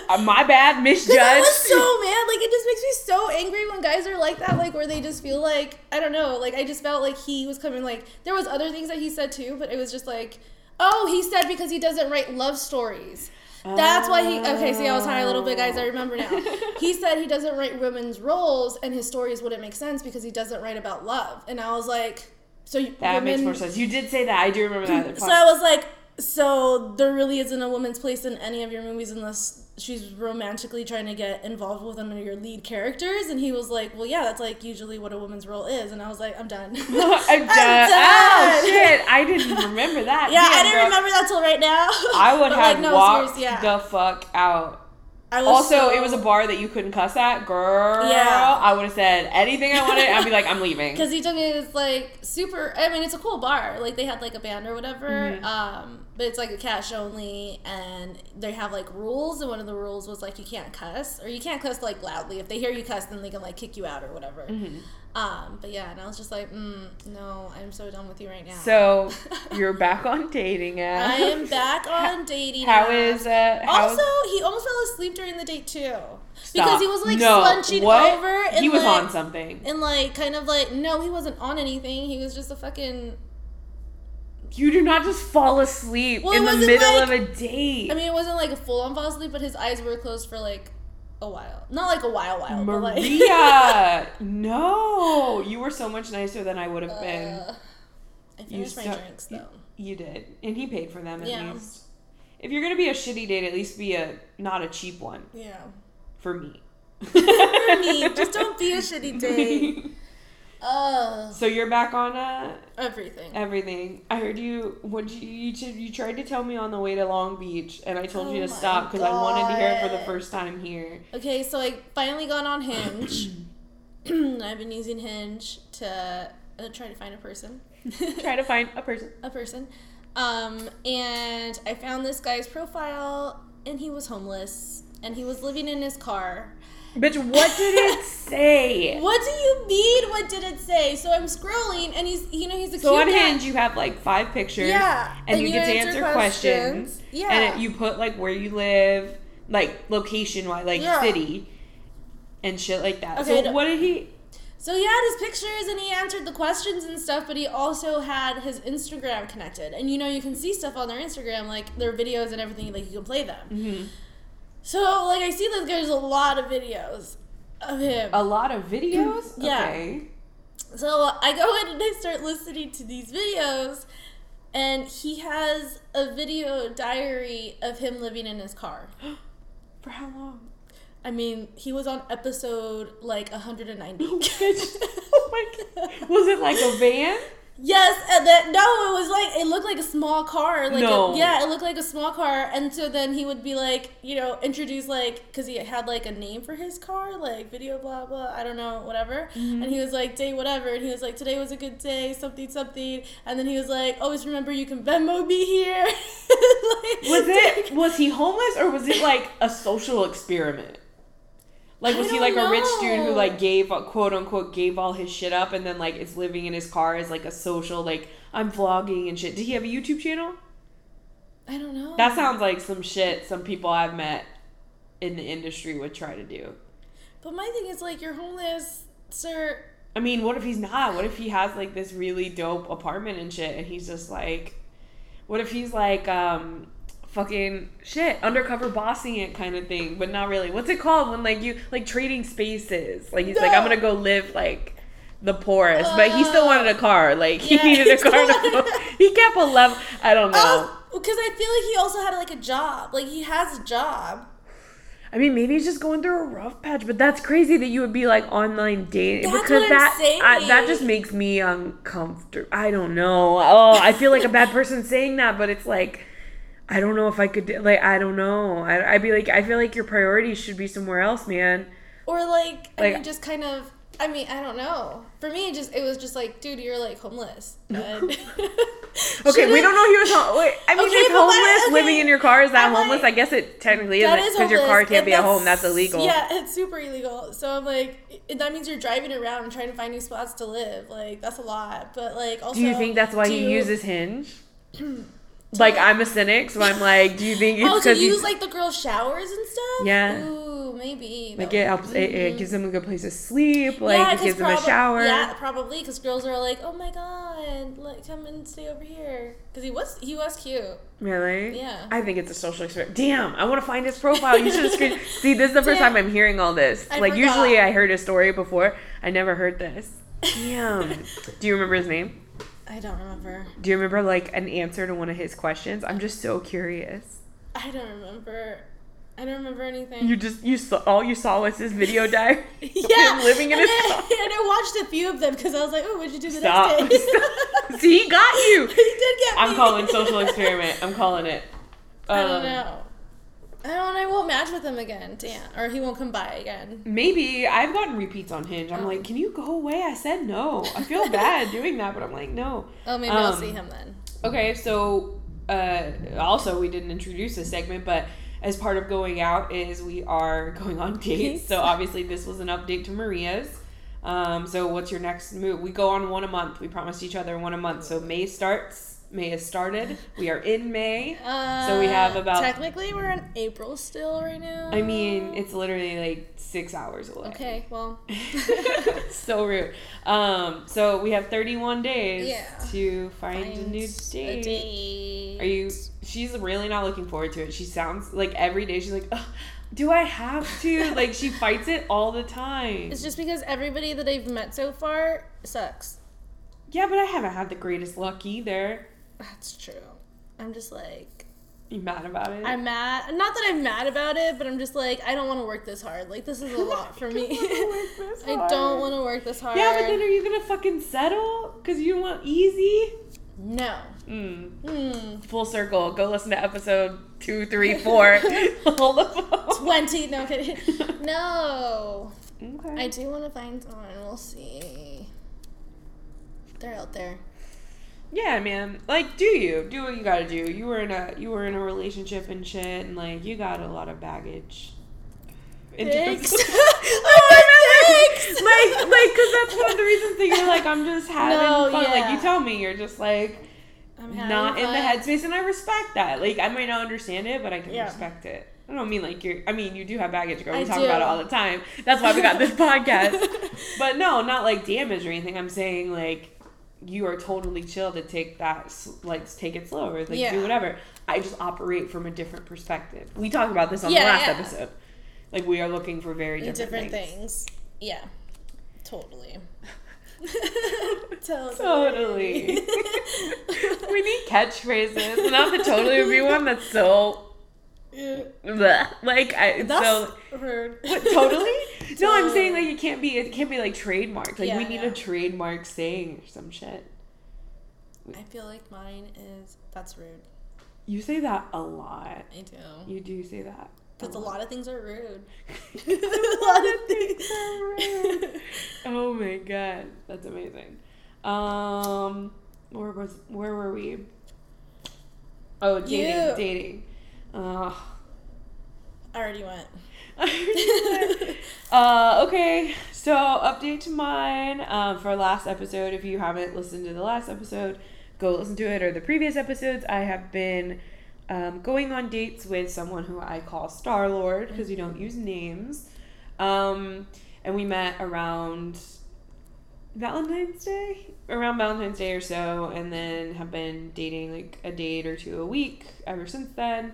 Uh, my bad, I misjudged. was so mad. Like it just makes me so angry when guys are like that. Like where they just feel like I don't know. Like I just felt like he was coming. Like there was other things that he said too, but it was just like, oh, he said because he doesn't write love stories. That's why he. Okay, see, I was high a little bit, guys. I remember now. He said he doesn't write women's roles, and his stories wouldn't make sense because he doesn't write about love. And I was like, so you, that makes more sense. You did say that. I do remember that. So I was like, so there really isn't a woman's place in any of your movies unless she's romantically trying to get involved with one of your lead characters. And he was like, well, yeah, that's like usually what a woman's role is. And I was like, I'm done. I'm done. Oh done. shit! I didn't remember that. yeah, I didn't girl. remember that till right now. I would have like, no, walked serious, yeah. the fuck out. Also, so- it was a bar that you couldn't cuss at, girl. Yeah. I would have said anything I wanted. I'd be like, I'm leaving. Because he took me to this like super. I mean, it's a cool bar. Like they had like a band or whatever. Mm-hmm. Um, but it's like a cash only, and they have like rules. And one of the rules was like you can't cuss, or you can't cuss like loudly. If they hear you cuss, then they can like kick you out or whatever. Mm-hmm. Um, but yeah, and I was just like, mm, no, I'm so done with you right now. So you're back on dating apps. I am back on dating. How apps. is uh? How Also, he almost fell asleep during the date too, Stop. because he was like no, slouching what? over. And, he was like, on something. and like kind of like no, he wasn't on anything. He was just a fucking. You do not just fall asleep Well, in the middle like- of a date. I mean, it wasn't like a full on fall asleep, but his eyes were closed for like a while. Not like a while, while, but like. Maria, no, you were so much nicer than I would have been. Uh, I finished my so- drinks though. You did, and he paid for them at Yeah. least. If you're gonna be a shitty date, at least be a not a cheap one Yeah. for me. For me, just don't be a shitty date. So you're back on uh, Everything. everything. I heard you. What you you, t- you tried to tell me on the way to Long Beach, and I told you Oh to stop because I wanted to hear it for the first time here. Okay, so I finally got on Hinge. I've been using Hinge to uh, try to find a person. Try to find a person. a person. Um, and I found this guy's profile, and he was homeless, and he was living in his car. Bitch, what did it say? What do you mean? What did it say? So I'm scrolling, and he's, you know, he's a So on guy. Hinge, you have like five pictures. Yeah, And, and you, you get to answer answer questions. questions. Yeah. And it, you put like where you live, like location wise, like Yeah. city, and shit like that. Okay, so what did he? So he had his pictures and he answered the questions and stuff, but he also had his Instagram connected. And you know, you can see stuff on their Instagram, like their videos and everything, like you can play them. Mm-hmm. So, like, I see that there's a lot of videos of him. A lot of videos. Yeah. Okay. So I go in and I start listening to these videos, and he has a video diary of him living in his car. For how long? I mean, he was on episode like 190. oh my god. Was it like a van? Yes, and then no, it was like it looked like a small car. Like No. a, yeah, it looked like a small car, and so then he would be like, you know, introduce like because he had like a name for his car, like video blah blah, I don't know, whatever. Mm-hmm. And he was like day whatever, and he was like today was a good day, something something, and then he was like always remember you can Venmo me here. Like, Was it? Was he homeless or was it like a social experiment? Like was he like a rich dude who like gave quote unquote gave all his shit up and then like is living in his car as like a social like I'm vlogging and shit. Did he have a YouTube channel? I don't know. That sounds like some shit some people I've met in the industry would try to do. But my thing is like you're homeless, sir. I mean, what if he's not? What if he has like this really dope apartment and shit and he's just like what if he's like um fucking shit, undercover bossing it kind of thing, but not really. What's it called when like you like trading spaces? Like he's like I'm to go live like the poorest, but he still wanted a uh, car. Like he Yeah, needed a car. To. He kept a level. I don't oh, know. Oh, because I feel like he also had like a job. Like he has a job. I mean, maybe he's just going through a rough patch, but that's crazy that you would be like online dating That's because what I'm that I, that just makes me uncomfortable. I don't know. Oh, I feel like a bad person saying that, but it's like I don't know if I could like I don't know. I, I'd be like I feel like your priorities should be somewhere else, man. Or like, I Like- mean, just kind of. I mean, I don't know. For me, it just it was just like, dude, you're like homeless. Okay, we don't know he was home. Wait, I mean, Okay, is homeless okay. living in your car is that I'm homeless? like- I guess it technically is because your car can't be a that's- home. That's illegal. Yeah, it's super illegal. So I'm like, it- that means you're driving around trying to find new spots to live. Like that's a lot. But like, also, Do you think that's why he you- uses Hinge? like I'm a cynic, so I'm like, do you think it's because Oh, because use like the girls' showers and stuff. Yeah. Ooh, maybe. Like it helps. It, it Mhm. gives them a good place to sleep. Like Yeah, it gives them a shower. Yeah, probably because girls are like, "Oh my god, like come and stay over here." Because he was he was cute. Really? Yeah. I think it's a social experiment. Damn, I want to find his profile. You should have screen. See, this is the first Damn. time I'm hearing all this. I like forgot. usually I heard a story before. I never heard this. Damn. Do you remember his name? I don't remember. Do you remember like an answer to one of his questions? I'm just so curious. I don't remember. I don't remember anything. You just you saw all you saw was his video diary. yeah, living in and his car. and I watched a few of them because I was like, "Oh, what'd you do the Stop. next day?" Stop. See, he got you. he did get me I'm me. calling social experiment. I'm calling it. I don't Um, know. I don't. I won't match with him again. Damn, or he won't come by again. Maybe I've gotten repeats on Hinge. I'm Oh. like, can you go away? I said no. I feel bad doing that, but I'm like, no. Oh, maybe I'll Um, see him then. Okay, so uh, also we didn't introduce this segment, but as part of going out is we are going on dates. so obviously this was an update to Maria's. Um, so what's your next move? We go on one a month. We promised each other one a month. So May starts. May has started. We are in May. so we have Uh, about- Technically, we're in April still right now. I mean, it's literally like six hours away. Okay, well. so rude. Um, so we have 31 days Yeah. to find, a new date. A date. Are you? She's really not looking forward to it. She sounds like every day she's like, "Ugh, "Do I have to?" like she fights it all the time. It's just because everybody that I've met so far sucks. Yeah, but I haven't had the greatest luck either. That's true. I'm just like You mad about it? I'm mad. Not that I'm mad about it, but I'm just like I don't want to work this hard. Like this is a lot for me. I don't want to work this hard. Yeah, but then are you gonna fucking settle? Cause you want easy. no. Mm. Hmm. Full circle. Go listen to episode two, three, four. Hold phone. Twenty. No kidding. No. Okay. I do want to find someone. We'll see. They're out there. Yeah, man. Like, do you do what you gotta do? You were in a you were in a relationship and shit, and like you got a lot of baggage. Thanks. Oh, because that's one of the reasons that you're like, I'm just having No, fun. Like you tell me, you're just like I'm not in the headspace, and I respect that. Like I might not understand it, but I can Yeah. respect it. I don't mean like you're. I mean you do have baggage, girl. We I talk do. about it all the time. That's why we got this podcast. But no, not like damage or anything. I'm saying like you are totally chill to take that like take it slow or like Yeah. do whatever. I just operate from a different perspective. We talked about this on Yeah, the last yeah. episode. Like we are looking for very different, different things. things. Yeah, totally. totally. Totally. we need catchphrases. Not the totally would be one that's so. Like I That's so rude. what, totally? No, I'm saying like it can't be it can't be like trademarked. Like we need yeah. a trademark saying or some shit. I feel like mine is that's rude. You say that a lot. I do. You do say that. Because a lot of things are rude. a lot of things are rude. Oh my god, that's amazing. Um, where was where were we? Oh, dating, You. dating. Uh, I already went. uh, okay, so update to mine um, for last episode. If you haven't listened to the last episode, go listen to it or the previous episodes. I have been um, going on dates with someone who I call Star Lord because we don't use names. Um, and we met around Valentine's Day, around Valentine's Day or so, and then have been dating like a date or two a week ever since then.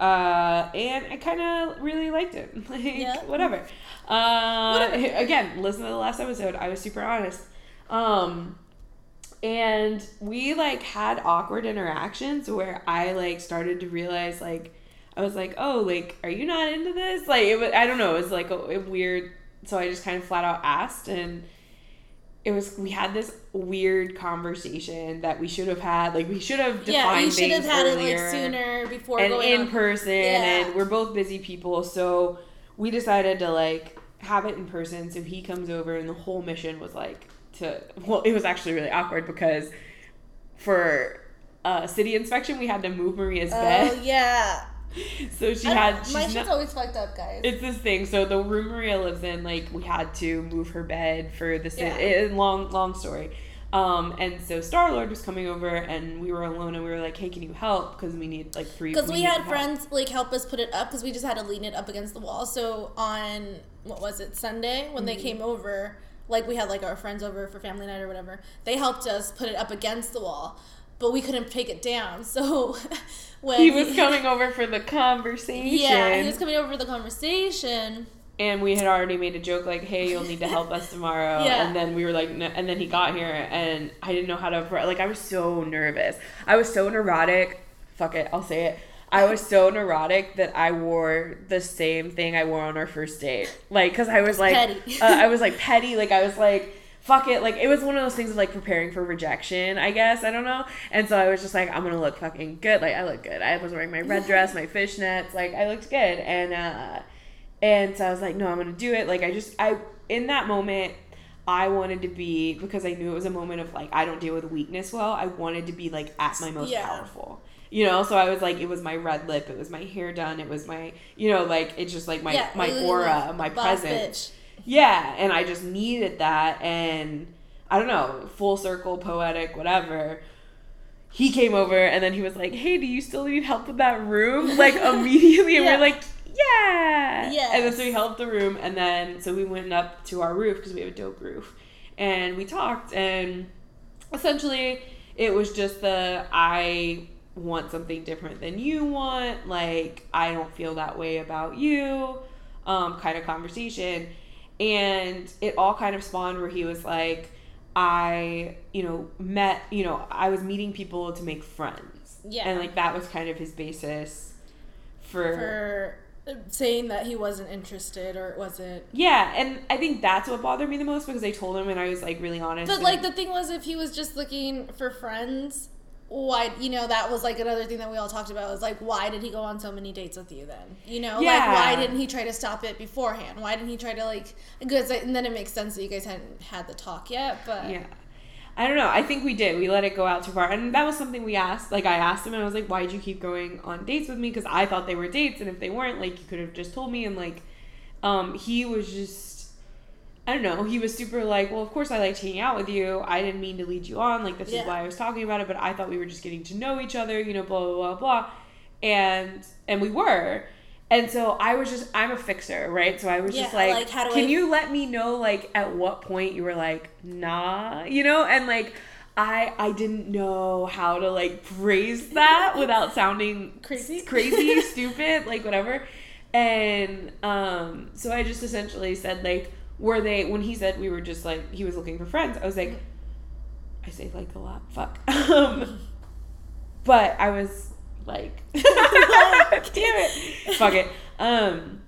Uh, and I kind of really liked it. like, Yeah. whatever. Uh, Whatever. Again, listen to the last episode. I was super honest. Um, and we like had awkward interactions where I like started to realize like I was like, oh, like, are you not into this? Like, it was, I don't know, it was like a, a weird. So I just kind of flat out asked, and it was we had this weird conversation that we should have had. Like, we should have defined Yeah, you should have had earlier it like sooner before and going in on. person, Yeah. and we're both busy people, so we decided to like have it in person. So he comes over, and the whole mission was like to. Well, it was actually really awkward because for uh, city inspection, we had to move Maria's Oh bed. Oh yeah. So she had. my not, always fucked up, guys. it's this thing. So the room Maria lives in, like we had to move her bed for this. Yeah. yeah. long long story. Um, and so Star Lord was coming over, and we were alone, and we were like, "Hey, can you help? Because we need like three." Because we need had help." friends like help us put it up because we just had to lean it up against the wall. So on what was it Sunday when Mm-hmm. they came over, like we had like our friends over for family night or whatever. They helped us put it up against the wall, but we couldn't take it down. So when He was coming over for the conversation. yeah, he was coming over for the conversation. and we had already made a joke like, "Hey, you'll need to help us tomorrow." Yeah. And then we were like, no, and then he got here, and I didn't know how to like. I was so nervous. I was so neurotic. Fuck it, I'll say it. I was so neurotic that I wore the same thing I wore on our first date. Like, cause I was like, Petty. uh, I was like petty. Like, I was like. Fuck it, like it was one of those things of like preparing for rejection, I guess. I don't know. And so I was just like, I'm gonna look fucking good. Like I look good. I was wearing my red dress, my fishnets, like I looked good. And uh and so I was like, no, I'm gonna do it. Like I just I in that moment I wanted to be because I knew it was a moment of like I don't deal with weakness well. I wanted to be like at my most Yeah. powerful. You know, so I was like, it was my red lip, it was my hair done, it was my, you know, like it's just like my yeah, my aura, my presence. bitch. Yeah, and I just needed that, and I don't know, full circle, poetic, whatever. He came over, and then he was like, "Hey, do you still need help with that room?" Like immediately, and Yeah. we're like, "Yeah." Yeah. And then so he helped the room, and then so we went up to our roof because we have a dope roof, and we talked, and essentially it was just the I want something different than you want. Like I don't feel that way about you, um, kind of conversation and it all kind of spawned where he was like i you know met you know i was meeting people to make friends Yeah. and like that was kind of his basis for, for uh, saying that he wasn't interested or it wasn't. yeah and i think that's what bothered me the most because i told him and i was like really honest But and- like the thing was, if he was just looking for friends, why? You know, that was like another thing that we all talked about. Was like, why did he go on so many dates with you then? You know, Yeah. like why didn't he try to stop it beforehand? Why didn't he try to like? Because and then it makes sense that you guys hadn't had the talk yet. But Yeah. I don't know. I think we did. We let it go out too far. And that was something we asked. Like, I asked him and I was like, why'd you keep going on dates with me? Because I thought they were dates. And if they weren't, like, you could have just told me. And, like, um, he was just. I don't know. He was super like, well, of course I liked hanging out with you. I didn't mean to lead you on. Like, this Yeah. is why I was talking about it, but I thought we were just getting to know each other, you know, blah, blah, blah, blah. And, and we were. And so I was just, I'm a fixer, right? So I was just like, like, how do can I- you let me know, like, at what point you were like, nah, you know? And like, I, I didn't know how to like phrase that without sounding Crazy? crazy, stupid, like whatever. And um, so I just essentially said like, were they when he said we were just like he was looking for friends? I was like, I say like a lot, fuck. Um, but I was like, damn it, fuck it. Um,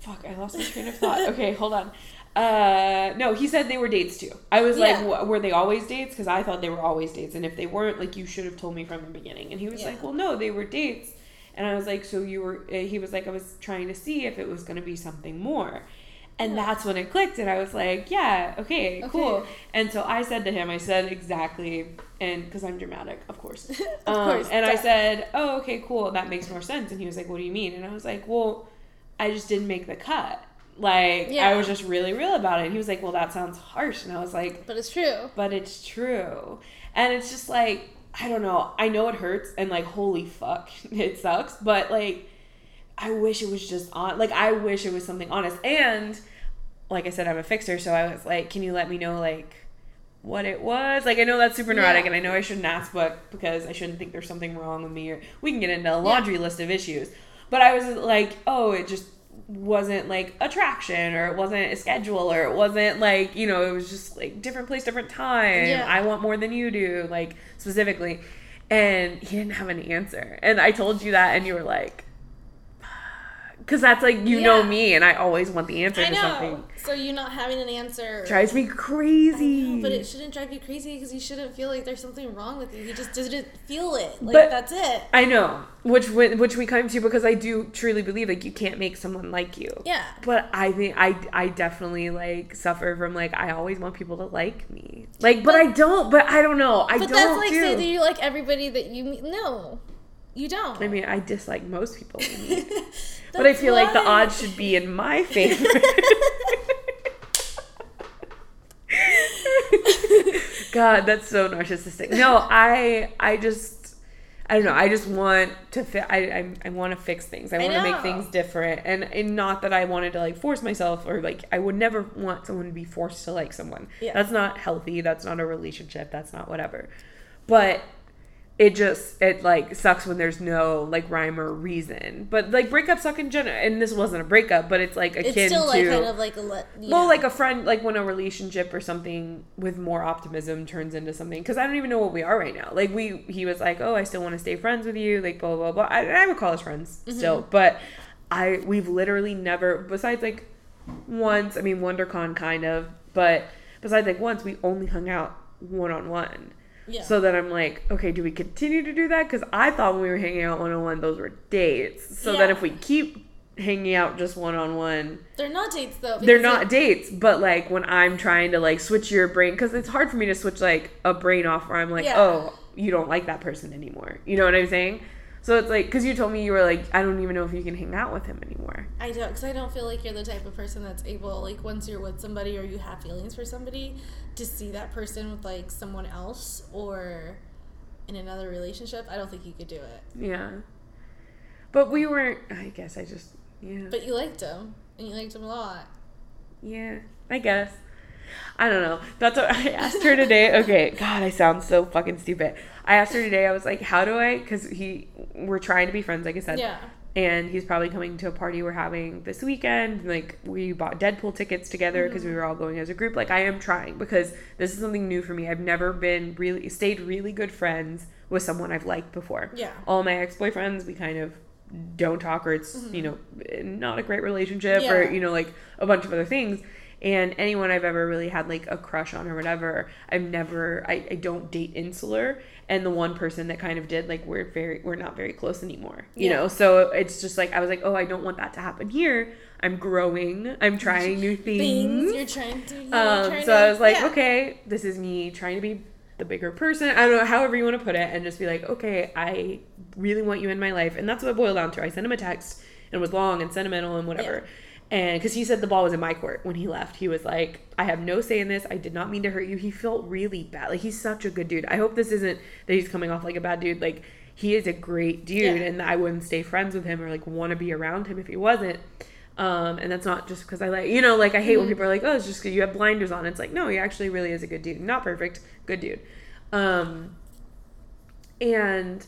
fuck, I lost my train of thought. Okay, hold on. Uh, no, he said they were dates too. I was like, Yeah. "Wha- were they always dates? Because I thought they were always dates, and if they weren't, like, you should have told me from the beginning. And he was Yeah. like, well, no, they were dates. And I was like, so you were? uh, He was like, I was trying to see if it was going to be something more. And Yeah. that's when it clicked, and I was like, yeah, okay, cool. And so I said to him, I said exactly, and because I'm dramatic, of course. Of Um, course, And I said, oh, okay, cool, that makes more sense. And he was like, what do you mean? And I was like, well, I just didn't make the cut. Like, I was just really real about it. And he was like, well, that sounds harsh. And I was like, But it's true. but it's true. And it's just like, I don't know. I know it hurts and like, holy fuck, it sucks. But like, I wish it was just on. Like, I wish it was something honest. And like I said, I'm a fixer. So I was like, can you let me know, like, what it was? Like, I know that's super neurotic Yeah. and I know I shouldn't ask, but because I shouldn't think there's something wrong with me or we can get into a laundry list of issues. But I was like, oh, it just wasn't like attraction or it wasn't a schedule or it wasn't like you know it was just like different place different time Yeah. i want more than you do like specifically and he didn't have an answer and i told you that and you were like because that's like you know me and i always want the answer I to know. something So you not having an answer drives me crazy know, but it shouldn't drive you crazy because you shouldn't feel like there's something wrong with you. You just didn't feel it. Like But- that's it. I know, which which we come to because I do truly believe like you can't make someone like you. Yeah. But I think I I definitely like suffer from like I always want people to like me. Like, but, I don't. But I don't know. I But don't that's like do. say that you like everybody that you meet. No, you don't. I mean, I dislike most people but I feel like the odds should be in my favor. God, that's so narcissistic. No, I I just I don't know. I just want to fi- I I, I want to fix things. I, I want to make things different, and and not that I wanted to like force myself or like I would never want someone to be forced to like someone. Yeah. That's not healthy. That's not a relationship. That's not whatever. But it just it like sucks when there's no like rhyme or reason. But like breakups suck in general. And this wasn't a breakup, but it's like akin It's still like to kind of like a. You well, know. like a friend, like when a relationship or something with more optimism turns into something. Because I don't even know what we are right now. Like we, he was like, "Oh, I still want to stay friends with you." Like blah blah blah. I, I would call us friends Mm-hmm. still, but I we've literally never, besides like once. I mean, WonderCon kind of, but besides like once, we only hung out one on one. Yeah. So then I'm like, okay, do we continue to do that? Because I thought when we were hanging out one on one, those were dates. So that Yeah. if we keep hanging out just one on one, they're not dates though. they're not dates. But like when I'm trying to like switch your brain, because it's hard for me to switch like a brain off where I'm like, Yeah. oh, you don't like that person anymore. You know what I'm saying? So it's like, because you told me you were like, I don't even know if you can hang out with him anymore. I don't, because I don't feel like you're the type of person that's able, like, once you're with somebody or you have feelings for somebody, to see that person with like someone else or in another relationship. I don't think you could do it. Yeah. But we weren't, I guess I just, yeah. But you liked him, and you liked him a lot. Yeah, I guess. I don't know. That's what I asked her today. Okay, God, I sound so fucking stupid. I asked her today. I was like, "How do I?" Because he, we're trying to be friends, like I said. Yeah. And he's probably coming to a party we're having this weekend. Like we bought Deadpool tickets together because we mm-hmm. were all going as a group. Like I am trying because this is something new for me. I've never been really stayed really good friends with someone I've liked before. Yeah. All my ex boyfriends, we kind of don't talk or it's you mm-hmm. know eh, not a great relationship or you know like a bunch of other things and anyone i've ever really had like a crush on or whatever i've never I, I don't date insular and the one person that kind of did like we're very we're not very close anymore you Yeah. know so it's just like i was like oh i don't want that to happen here i'm growing i'm trying new Things things you're trying to. Yeah, um, trying so to, I was like, yeah. okay, this is me trying to be the bigger person. I don't know, however you want to put it, and just be like, okay, I really want you in my life, and that's what it boiled down to. I sent him a text, and it was long and sentimental and whatever, And because he said the ball was in my court when he left, he was like, I have no say in this. I did not mean to hurt you. He felt really bad. Like, he's such a good dude. I hope this isn't that he's coming off like a bad dude. Like, he is a great dude, Yeah. and I wouldn't stay friends with him or like want to be around him if he wasn't. Um, and that's not just because I like, you know, like I hate when people are like, oh, it's just you have blinders on. It's like, no, he actually really is a good dude. Not perfect, good dude. Um, and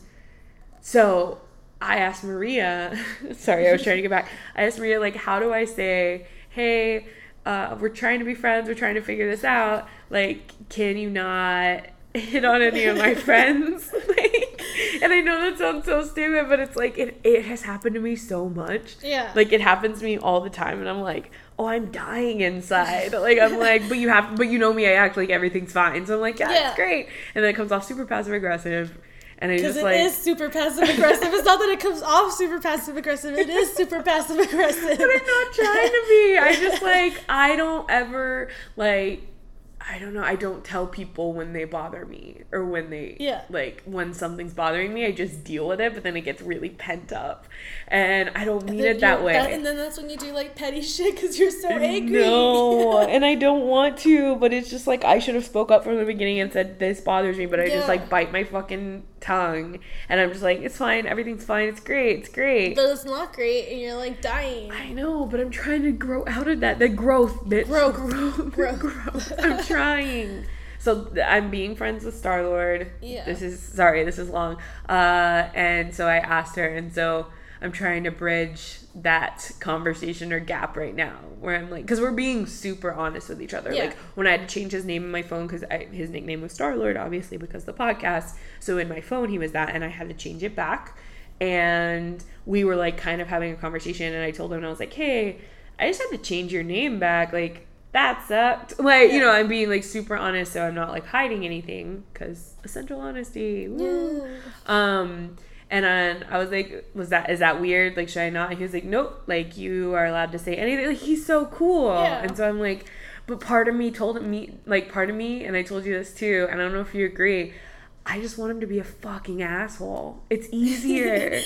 so I asked Maria, sorry, I was trying to get back. I asked Maria, like, how do I say, hey, uh, we're trying to be friends, we're trying to figure this out. Like, can you not hit on any of my friends? like, and I know that sounds so stupid, but it's like, it, it has happened to me so much. Yeah. Like, it happens to me all the time, and I'm like, oh, I'm dying inside. Like, I'm like, but you have, but you know me, I act like everything's fine. So I'm like, yeah, Yeah. it's great. And then it comes off super passive aggressive. And I Because just it like, is super passive aggressive. It's not that it comes off super passive aggressive. It is super passive aggressive. but I'm not trying to be. I just like I don't ever like I don't know. I don't tell people when they bother me or when they Yeah. like when something's bothering me. I just deal with it, but then it gets really pent up, and I don't mean it that way. and then that's when you do like petty shit because you're so angry. No, and I don't want to, but it's just like I should have spoke up from the beginning and said this bothers me, but I just like bite my fucking tongue, and I'm just like it's fine, everything's fine, it's great, it's great. but it's not great, and you're like dying. I know, but I'm trying to grow out of that. The growth, bitch. Grow, grow, Growth. growth. Trying. So I'm being friends with Star Lord. Yeah. This is sorry, this is long. Uh, and so I asked her, and so I'm trying to bridge that conversation or gap right now, where I'm like, because we're being super honest with each other. Yeah. Like when I had to change his name in my phone because his nickname was Star Lord, obviously because the podcast. So in my phone he was that, and I had to change it back. And we were like kind of having a conversation, and I told him, and I was like, hey, I just had to change your name back, like. That sucked. Like, you know, I'm being like super honest, so I'm not like hiding anything because essential honesty. Woo. Yeah. Um, and then I was like, "Was that is that weird? Like, should I not?" And he was like, "Nope. Like, you are allowed to say anything." Like, he's so cool. Yeah. And so I'm like, but part of me told me, like, part of me, and I told you this too, and I don't know if you agree. I just want him to be a fucking asshole. It's easier.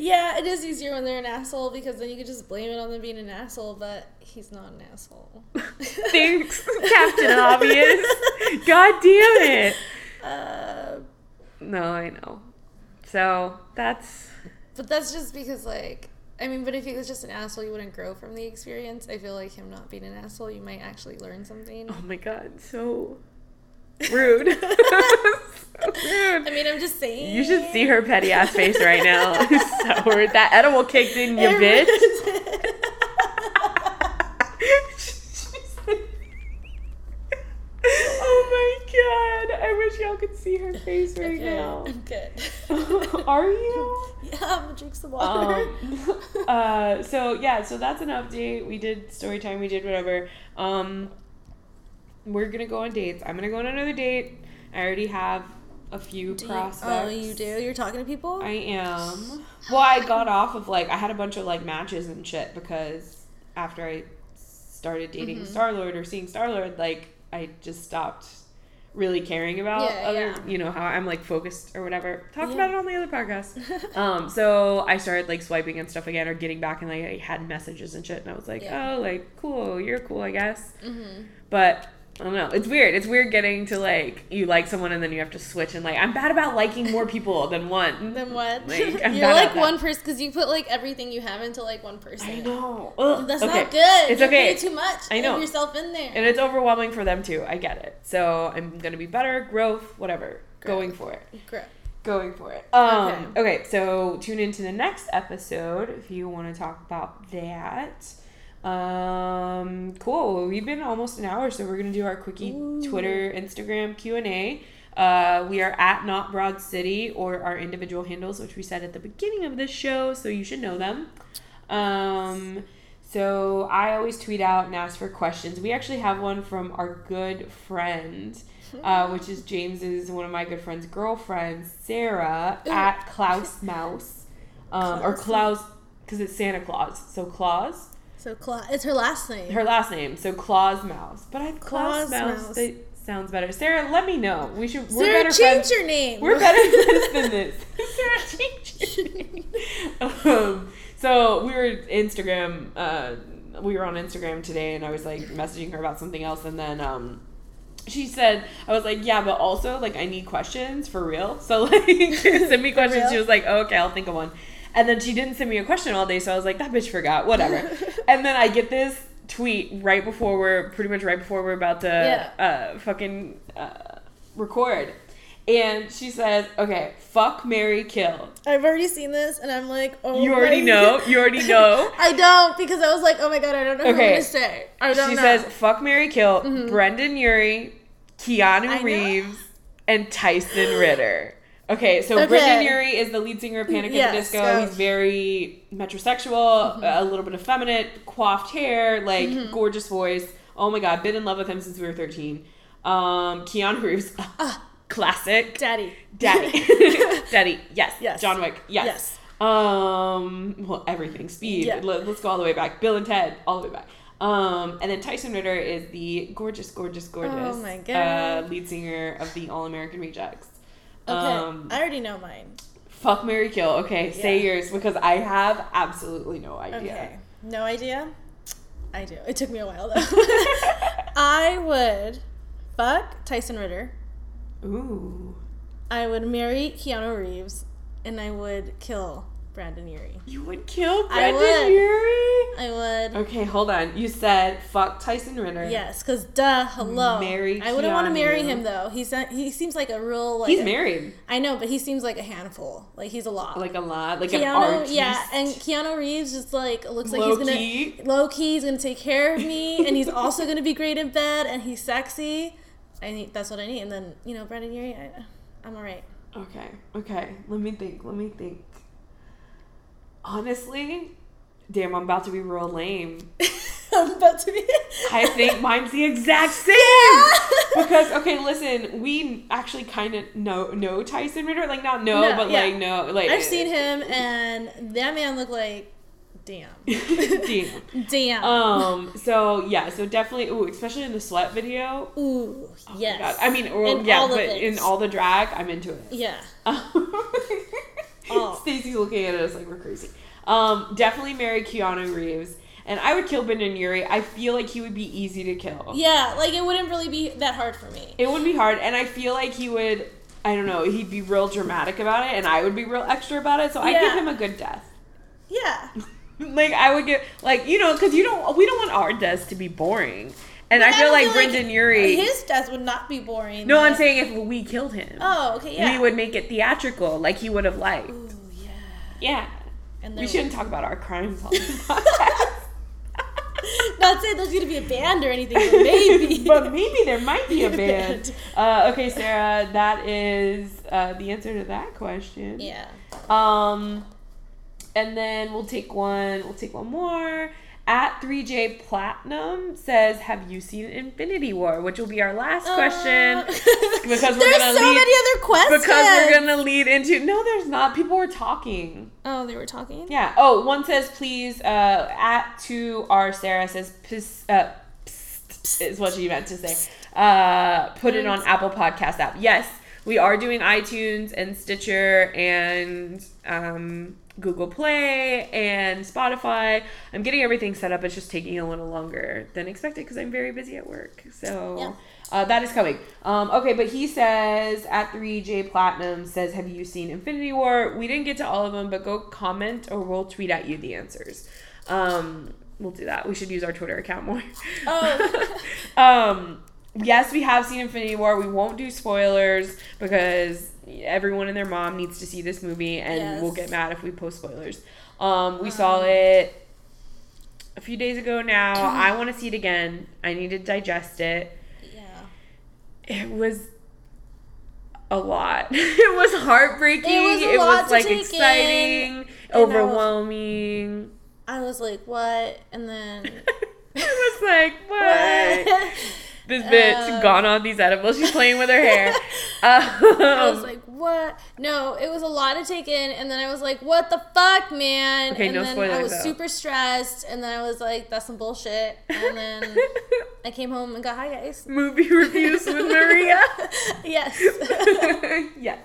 Yeah, it is easier when they're an asshole because then you can just blame it on them being an asshole, but he's not an asshole. Thanks, Captain Obvious. God damn it. Uh, No, I know. So that's but that's just because, like, I mean, but if he was just an asshole, you wouldn't grow from the experience. I feel like him not being an asshole, you might actually learn something. oh my god, so rude. so rude. I mean, I'm just saying. You should see her petty ass face right now. So. That edible kicked in, you bitch. oh my god. I wish y'all could see her face right Okay, now. I'm good. Are you? Yeah, I'm gonna drink some water. Um, uh, so yeah, so that's an update. We did story time. We did whatever. Um, we're gonna go on dates. I'm gonna go on another date. I already have a few Do you- prospects. oh, you do? You're talking to people? I am. Well, I got off of like I had a bunch of like matches and shit because after I started dating Mhm. Star Lord or seeing Star Lord, like I just stopped really caring about Yeah, other, yeah. you know, how I'm like focused or whatever. Talked Yeah. about it on the other podcast. um, so I started like swiping and stuff again or getting back and like I had messages and shit and I was like, oh, like cool, you're cool, I guess. mm-hmm. But I don't know. It's weird. It's weird getting to like you like someone and then you have to switch and like I'm bad about liking more people than one. than what? Like, I'm You're like one person because you put like everything you have into like one person. I know. Ugh. That's okay. not good. It's You're okay. too much. I know. Yourself in there. And it's overwhelming for them too. I get it. So I'm gonna be better, growth, whatever. Going for it. Great. Going for it. Um, Okay. okay. so tune into the next episode if you want to talk about that. Um, cool. We've been almost an hour, so we're gonna do our quickie Ooh. Twitter, Instagram Q and A. Uh, we are at Not Broad City or our individual handles, which we said at the beginning of this show, so you should know them. Um, so I always tweet out and ask for questions. We actually have one from our good friend, uh, which is James's one of my good friend's girlfriends, Sarah at Klaus Mouse, um, or Klaus because it's Santa Claus. So Claus, So Cla- it's her last name. her last name. So Claus Mouse, but I Claus Mouse. Mouse. That sounds better. Sarah, let me know. We should. We're Sarah, better change friends. your name. We're better friends than this. Sarah, change your name. um, so we were Instagram uh, we were on Instagram today, and I was like messaging her about something else, and then um, she said, I was like, yeah, but also like I need questions for real. So like send me questions. She was like, oh, okay, I'll think of one. And then she didn't send me a question all day, so I was like, that bitch forgot, whatever. and then I get this tweet right before we're pretty much right before we're about to uh, fucking uh, record. And she says, okay, fuck Mary Kill. I've already seen this, and I'm like, oh. You already know. You already know. I don't because I was like, oh my god, I don't know who I'm gonna say. I don't She know. says, fuck Mary Kill, Brendon Urie, Keanu I know. Reeves, and Tyson Ritter. Okay, so Okay. Brendon Urie is the lead singer of Panic Yes, at the Disco. Mm-hmm. He's very metrosexual, a little bit effeminate, coiffed hair, like gorgeous voice. Oh my god, been in love with him since we were 13. Um, Keanu Reeves, classic. Daddy. Daddy. Daddy, yes. Yes. John Wick, yes. Yes. Um, well, everything. Speed. Yeah. Let, us go all the way back. Bill and Ted, all the way back. Um, and then Tyson Ritter is the gorgeous, gorgeous, gorgeous Oh my Uh, God. lead singer of the All American Rejects. Okay. Um, I already know mine. fuck Mary Kill. Okay, say yours because I have absolutely no idea. Okay. No idea? I do. It took me a while though. I would fuck Tyson Ritter. Ooh. I would marry Keanu Reeves, and I would kill Brandon Urie. You would kill I Brendon would. Urie? I would. Okay, hold on. You said fuck Tyson Ritter. Yes, because duh, hello. Marry I wouldn't want to marry him though. He's he seems like a real like. He's married. I know, but he seems like a handful. Like he's a lot. Like a lot. Like an Keanu, artist. yeah, and Keanu Reeves just like looks like Low he's gonna key. low key. He's gonna take care of me, and he's also gonna be great in bed, and he's sexy. I need that's what I need. And then you know, Brandon Urie, I, I'm alright. Okay, okay. Let me think. Let me think. Honestly, damn, I'm about to be real lame. I'm about to be. I think mine's the exact same. Because okay, listen, we actually kind of know know Tyson Ritter, like not know, No, but yeah. like no, like I've seen him, and that man looked like, damn, Damn. damn. Um. So yeah. So definitely. Ooh, especially in the sweat video. Ooh, Oh yes. I mean, well, In yeah, but in all the drag, I'm into it. yeah. Stacey's looking at us like we're crazy. Um, definitely marry Keanu Reeves, and I would kill Brendon Urie. I feel like he would be easy to kill. Yeah, like it wouldn't really be that hard for me. It wouldn't be hard, and I feel like he would. I don't know. He'd be real dramatic about it, and I would be real extra about it. So I give him a good death. Yeah. like I would get like you know because you don't we don't want our deaths to be boring, and I But feel like feel Brendon Urie. His death would not be boring. no, I'm saying if we killed him, Oh, okay, yeah. we would make it theatrical, like he would have liked. Ooh, yeah. And We shouldn't talk about our crimes on the podcast. Not saying there's gonna be a band or anything, but maybe. but maybe there might be a band. Uh, okay, Sarah, that is uh, the answer to that question. yeah. Um, and then we'll take one. We'll take one more. At 3J Platinum says, "Have you seen Infinity War?" Which will be our last question Uh, because we're there's gonna so lead, many other questions. because we're gonna lead into. No, there's not. People were talking. Oh, they were talking. Yeah. Oh, one says please. Uh, at to our Sarah says pss, uh, psst, is what she meant to say. Uh, put it on Apple Podcast app. Yes, we are doing iTunes and Stitcher and um, Google Play and Spotify. I'm getting everything set up. It's just taking a little longer than expected because I'm very busy at work. So. Yeah. Uh, that is coming. Um, okay, but he says at 3J Platinum says, Have you seen Infinity War? We didn't get to all of them, but go comment or we'll tweet at you the answers. Um, we'll do that. We should use our Twitter account more. Oh. um, yes, we have seen Infinity War. We won't do spoilers because everyone and their mom needs to see this movie, and Yes. we'll get mad if we post spoilers. Um, we saw it a few days ago now. I want to see it again. I need to digest it yeah. it was a lot. it was heartbreaking. It was It was like exciting, in, and I was- overwhelming. I was like, what? And then. it was like what? This bitch Uh, gone on these edibles. She's playing with her hair. I was Um, like, what? No, it was a lot to take in, and then I was like, what the fuck, man? Okay, and no then I was though. super stressed, and then I was like, that's some bullshit. And then I came home and got hi guys. movie reviews with Maria. yes. yes.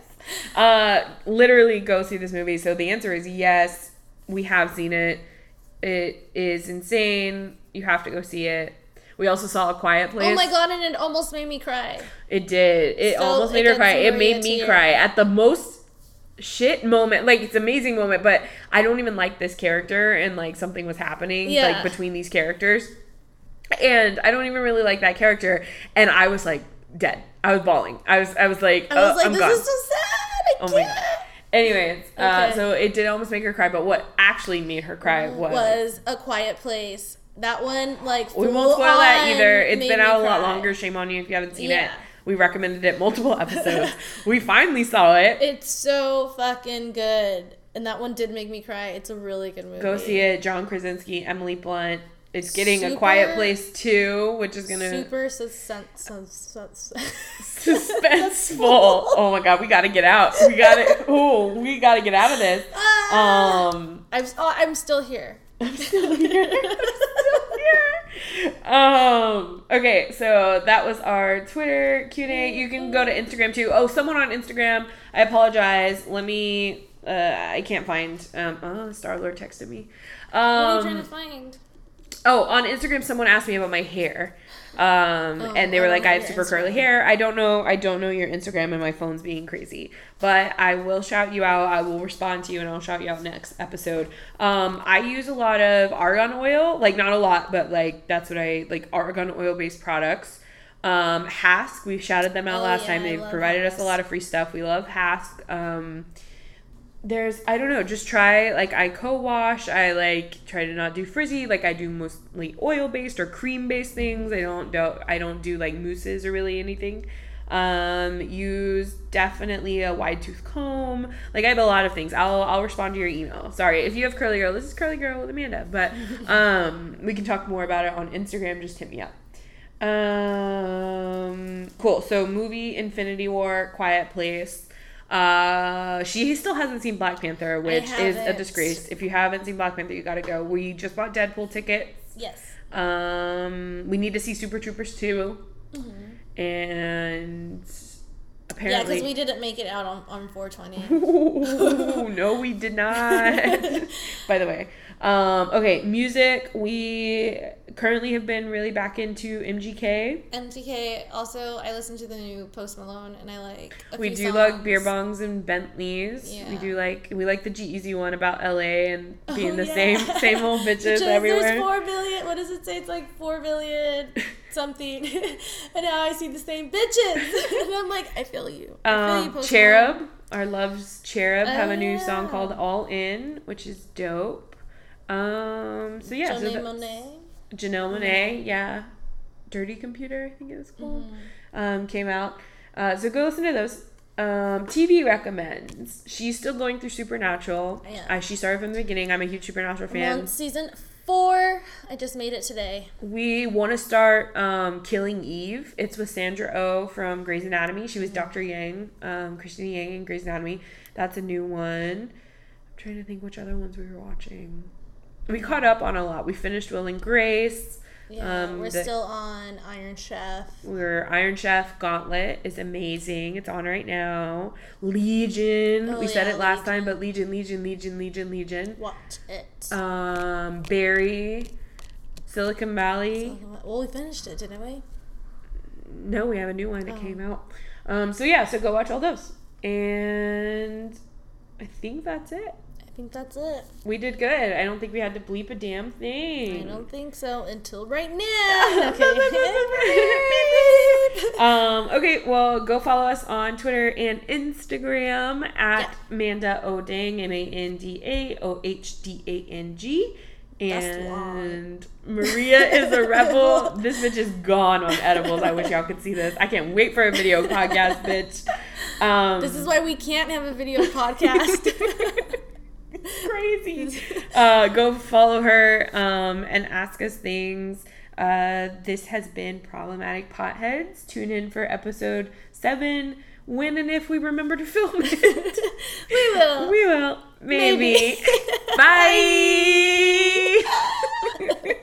Uh, literally go see this movie. So the answer is yes. We have seen it. It is insane. You have to go see it. We also saw A Quiet Place. Oh my god, and it almost made me cry. It did. It So almost made her cry. It made me cry at the most shit moment. Like it's amazing moment, but I don't even like this character and like something was happening Yeah. like between these characters. And I don't even really like that character and I was like dead. I was bawling. I was I was like I was uh, like, I'm this gone. is so sad. I Oh my can't. God. Anyways, uh, so it did almost make her cry, but what actually made her cry was, was a quiet place. That one, like, we won't spoil that either. It's been out a lot longer. Shame on you if you haven't seen Yeah. it. We recommended it multiple episodes. we finally saw it. It's so fucking good, and that one did make me cry. It's a really good movie. Go see it. John Krasinski, Emily Blunt. It's getting a Quiet Place too, which is gonna Super suspen- sus- sus- suspenseful. oh my god, we gotta get out. We gotta. Oh, we gotta get out of this. Ah! Um, I'm oh, I'm still here. I'm still here. I'm still here. Um. Okay, so that was our Twitter Q and A. You can go to Instagram too. Oh, someone on Instagram. I apologize. Let me. Uh, I can't find. Um. Oh, Star Lord texted me. Um. what are you trying to find? Oh, on Instagram, someone asked me about my hair, um, Oh, and they were like, "I have super curly hair." I don't know. I don't know your Instagram, and my phone's being crazy. But I will shout you out. I will respond to you, and I'll shout you out next episode. Um, I use a lot of argan oil, like not a lot, but like that's what I like argan oil based products. Um, Hask, we shouted them out Oh, last yeah, time. They provided us a lot of free stuff. We love Hask. Um, there's I don't know, just try like I co-wash. I like try to not do frizzy. Like I do mostly oil based or cream based things. I don't do I don't do like mousses or really anything. Um, use definitely a wide tooth comb. Like I have a lot of things. I'll I'll respond to your email. Sorry if you have curly girl. This is curly girl with Amanda. But um, we can talk more about it on Instagram. Just hit me up. Um, cool. So movie Infinity War, Quiet Place. Uh, she still hasn't seen Black Panther, which is a disgrace. If you haven't seen Black Panther, you gotta go. We just bought Deadpool tickets. Yes. Um, we need to see Super Troopers 2. And apparently, Yeah, because we didn't make it out on, on 420. Ooh, no, we did not. By the way, um, okay, music. We currently have been really back into MGK. MGK. also, I listened to the new Post Malone, and I like a We do like songs. beer bongs and Bentleys. Yeah. We do like we like the G-Eazy one about LA and being Oh, the yeah. same same old bitches everywhere. There's four billion. What does it say? It's like four billion something. and now I see the same bitches. and I'm like, I feel you. I feel you, Um, Post Cherub, Malone. our loves Cherub, Oh, have a new song called All In, which is dope. Um, so yeah, so Johnny that's- Monáe. Janelle Monáe, yeah, Dirty Computer, I think it was called, um, came out. Uh, so go listen to those. Um, TV recommends. She's still going through Supernatural. Yeah. Uh, she started from the beginning. I'm a huge Supernatural I'm fan. on season four. I just made it today. We want to start um, Killing Eve. It's with Sandra Oh from Grey's Anatomy. She was Dr. Yang, um, Cristina Yang in Grey's Anatomy. That's a new one. I'm trying to think which other ones we were watching. We caught up on a lot. We finished Will and Grace. Yeah, Um, we're the- still on Iron Chef. We're Iron Chef Gauntlet is amazing. It's on right now. Legion. Oh, we said it last time, but Legion, Legion, Legion, Legion, Legion. Watch it. Um, Barry, Silicon Valley. well, we finished it, didn't we? No, we have a new one that Oh. came out. Um, so yeah, so go watch all those. And I think that's it. I think that's it. We did good. I don't think we had to bleep a damn thing. I don't think so until right now. Okay. um, okay, well, go follow us on Twitter and Instagram at Manda Odang, M A N D A O H D A N G. And Maria is a rebel. this bitch is gone on edibles. I wish y'all could see this. I can't wait for a video podcast, bitch. Um, This is why we can't have a video podcast. crazy. Uh, go follow her um, and ask us things. Uh, this has been Problematic Potheads. Tune in for episode seven when and if we remember to film it. we will. We will. Maybe. Maybe. Bye. Bye.